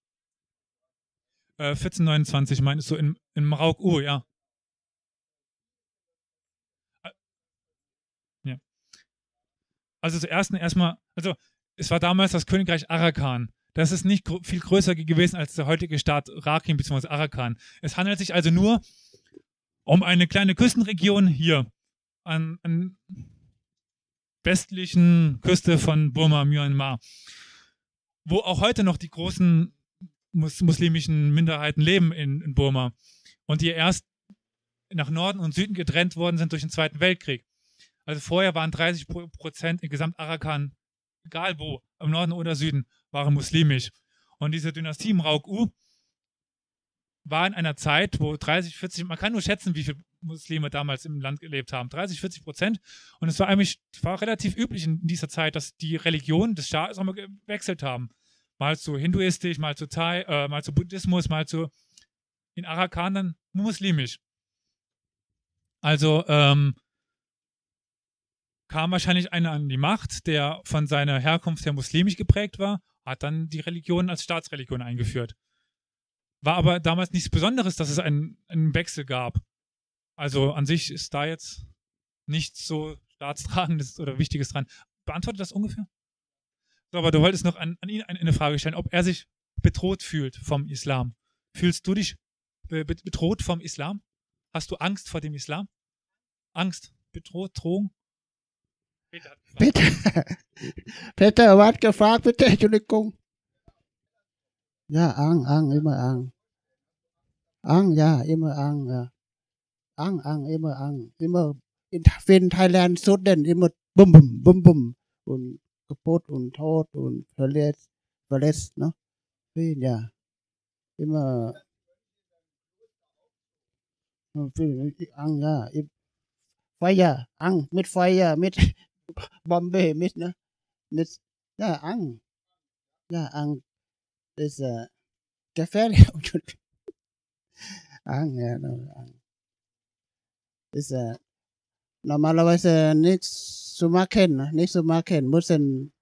äh, 1429 meinst du in, in Marauk, uh, ja. Äh, ja. Also zuerst erstmal, also es war damals das Königreich Arakan. Das ist nicht gr viel größer gewesen als der heutige Staat Rakhim bzw. Arakan. Es handelt sich also nur um eine kleine Küstenregion hier an, an westlichen Küste von Burma, Myanmar, wo auch heute noch die großen mus muslimischen Minderheiten leben in, in Burma und die erst nach Norden und Süden getrennt worden sind durch den Zweiten Weltkrieg. Also vorher waren 30 Prozent in Gesamt-Arakan, egal wo, im Norden oder Süden, waren muslimisch. Und diese Dynastie im Rauk-U war in einer Zeit, wo 30, 40, man kann nur schätzen, wie viele Muslime damals im Land gelebt haben, 30, 40 Prozent. Und es war eigentlich war relativ üblich in dieser Zeit, dass die Religionen des Staates auch mal gewechselt haben. Mal zu hinduistisch, mal zu Thai, äh, mal zu Buddhismus, mal zu in Arakan dann muslimisch. Also ähm, kam wahrscheinlich einer an die Macht, der von seiner Herkunft her muslimisch geprägt war, hat dann die Religion als Staatsreligion eingeführt. War aber damals nichts Besonderes, dass es einen, einen Wechsel gab. Also an sich ist da jetzt nichts so staatstragendes oder Wichtiges dran. Beantwortet das ungefähr? So, aber du wolltest noch an, an ihn eine Frage stellen, ob er sich bedroht fühlt vom Islam. Fühlst du dich bedroht vom Islam? Hast du Angst vor dem Islam? Angst, bedroht, Drohung? Peter, Peter, Peter was gefragt, bitte, Entschuldigung. Ja, Ang, Ang, ima Ang. Ang, ja, ima Ang, ja. Ang, Ang, ima Ang. ima in, in Thailand Sudan, immer bum, bum, bum, bum. Und un und tot und verletzt, verletzt, ne? Dạ. Ja. Ờ, ờ, immer ăn dạ, ja Feuer dạ, ăn mit Feuer mit Bombe mit ne mit ja ăn ja ăn ist äh, gefährlich ăn ja no, ăn ist äh, normalerweise nichts zu machen nicht zu machen müssen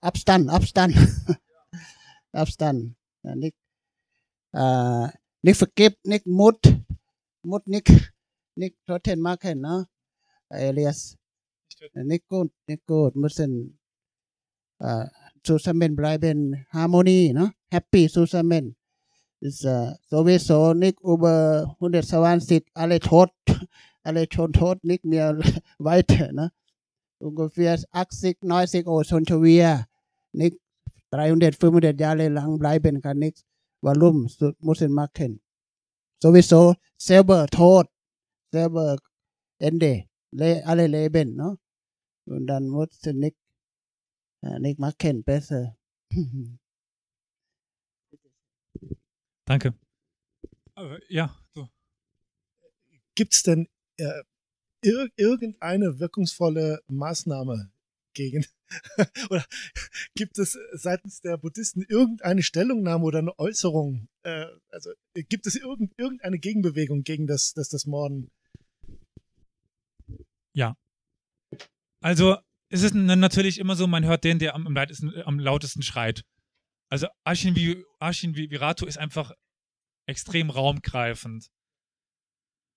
Abstand Abstand Abstand ja, nicht äh, nicht vergibt nicht Mut Mut nicht, nicht trotten machen, ne? Elias. Nicht gut, nicht gut. Müssen äh, zusammen bleiben, Harmonie, ne? Happy zusammen. Ist äh, sowieso nicht über 120 alle tot, alle schon tot, nicht mehr weiter, ne? Ungefähr 80, 90 oder schon schon wieder. Nicht 300, 500 Jahre lang bleiben kann nichts. Warum müssen machen? sowieso selber tot, selber Ende, le, alle leben, no? Und dann muss nicht, äh, nicht machen, besser. Danke. Ja, so. Gibt es denn äh, ir irgendeine wirkungsvolle Maßnahme gegen? oder gibt es seitens der Buddhisten irgendeine Stellungnahme oder eine Äußerung? Äh, also gibt es irgend, irgendeine Gegenbewegung gegen das, das, das Morden? Ja. Also es ist natürlich immer so, man hört den, der am, am, lautesten, am lautesten schreit. Also Ashin, Ashin Virato ist einfach extrem raumgreifend.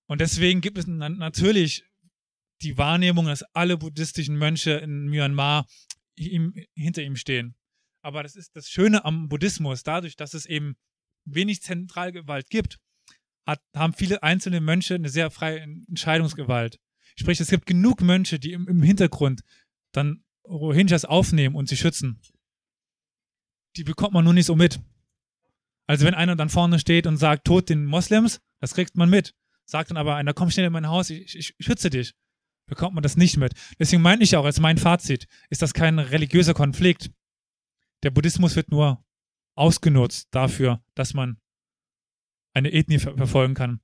Und deswegen gibt es natürlich die Wahrnehmung, dass alle buddhistischen Mönche in Myanmar ihm, hinter ihm stehen. Aber das ist das Schöne am Buddhismus, dadurch, dass es eben wenig Zentralgewalt gibt, hat, haben viele einzelne Mönche eine sehr freie Entscheidungsgewalt. Sprich, es gibt genug Mönche, die im, im Hintergrund dann Rohingyas aufnehmen und sie schützen. Die bekommt man nur nicht so mit. Also wenn einer dann vorne steht und sagt, Tod den Moslems, das kriegt man mit. Sagt dann aber einer, komm schnell in mein Haus, ich, ich, ich schütze dich bekommt man das nicht mit. Deswegen meine ich auch, als mein Fazit, ist das kein religiöser Konflikt. Der Buddhismus wird nur ausgenutzt dafür, dass man eine Ethnie ver verfolgen kann.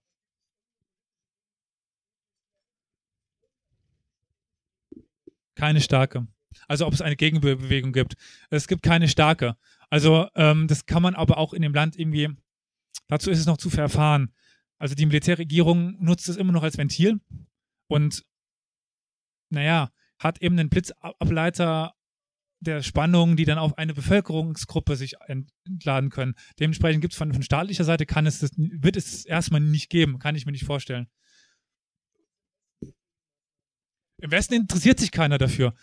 Keine starke. Also ob es eine Gegenbewegung gibt. Es gibt keine starke. Also ähm, das kann man aber auch in dem Land irgendwie, dazu ist es noch zu verfahren. Also die Militärregierung nutzt es immer noch als Ventil und naja, hat eben einen Blitzableiter der Spannungen, die dann auf eine Bevölkerungsgruppe sich entladen können. Dementsprechend gibt es von, von, staatlicher Seite kann es das, wird es erstmal nicht geben, kann ich mir nicht vorstellen. Im Westen interessiert sich keiner dafür.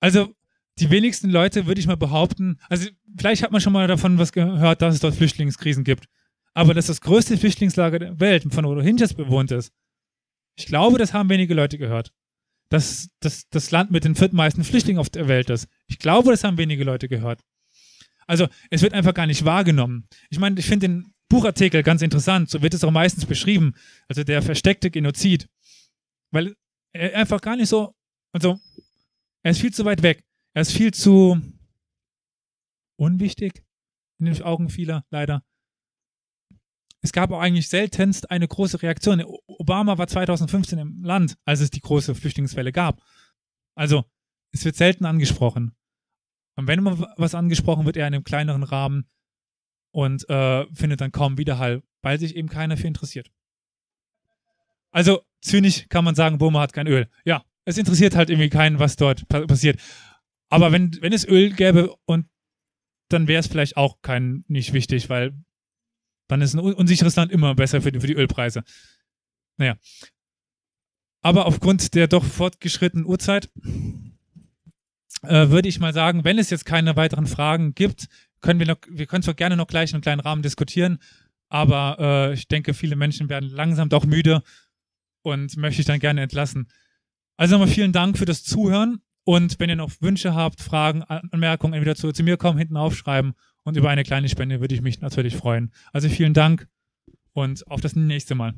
Also die wenigsten Leute, würde ich mal behaupten, also vielleicht hat man schon mal davon was gehört, dass es dort Flüchtlingskrisen gibt. Aber dass das größte Flüchtlingslager der Welt von Rohingyas bewohnt ist, ich glaube, das haben wenige Leute gehört. Dass das, das Land mit den viertmeisten Flüchtlingen auf der Welt ist. Ich glaube, das haben wenige Leute gehört. Also es wird einfach gar nicht wahrgenommen. Ich meine, ich finde den Buchartikel ganz interessant, so wird es auch meistens beschrieben. Also der versteckte Genozid. Weil einfach gar nicht so, also er ist viel zu weit weg. Er ist viel zu unwichtig in den Augen vieler, leider. Es gab auch eigentlich seltenst eine große Reaktion. Obama war 2015 im Land, als es die große Flüchtlingswelle gab. Also, es wird selten angesprochen. Und wenn mal was angesprochen wird, eher in einem kleineren Rahmen und äh, findet dann kaum Widerhall, weil sich eben keiner für interessiert. Also, zynisch kann man sagen, Burma hat kein Öl. Ja, es interessiert halt irgendwie keinen, was dort passiert. Aber wenn, wenn es Öl gäbe und dann wäre es vielleicht auch kein nicht wichtig, weil dann ist ein unsicheres Land immer besser für die, für die Ölpreise. Naja. Aber aufgrund der doch fortgeschrittenen Uhrzeit äh, würde ich mal sagen, wenn es jetzt keine weiteren Fragen gibt, können wir noch, wir können zwar gerne noch gleich in einem kleinen Rahmen diskutieren, aber äh, ich denke, viele Menschen werden langsam doch müde und möchte ich dann gerne entlassen. Also nochmal vielen Dank für das Zuhören und wenn ihr noch Wünsche habt, Fragen, Anmerkungen, entweder zu, zu mir kommen, hinten aufschreiben und über eine kleine Spende würde ich mich natürlich freuen. Also vielen Dank und auf das nächste Mal.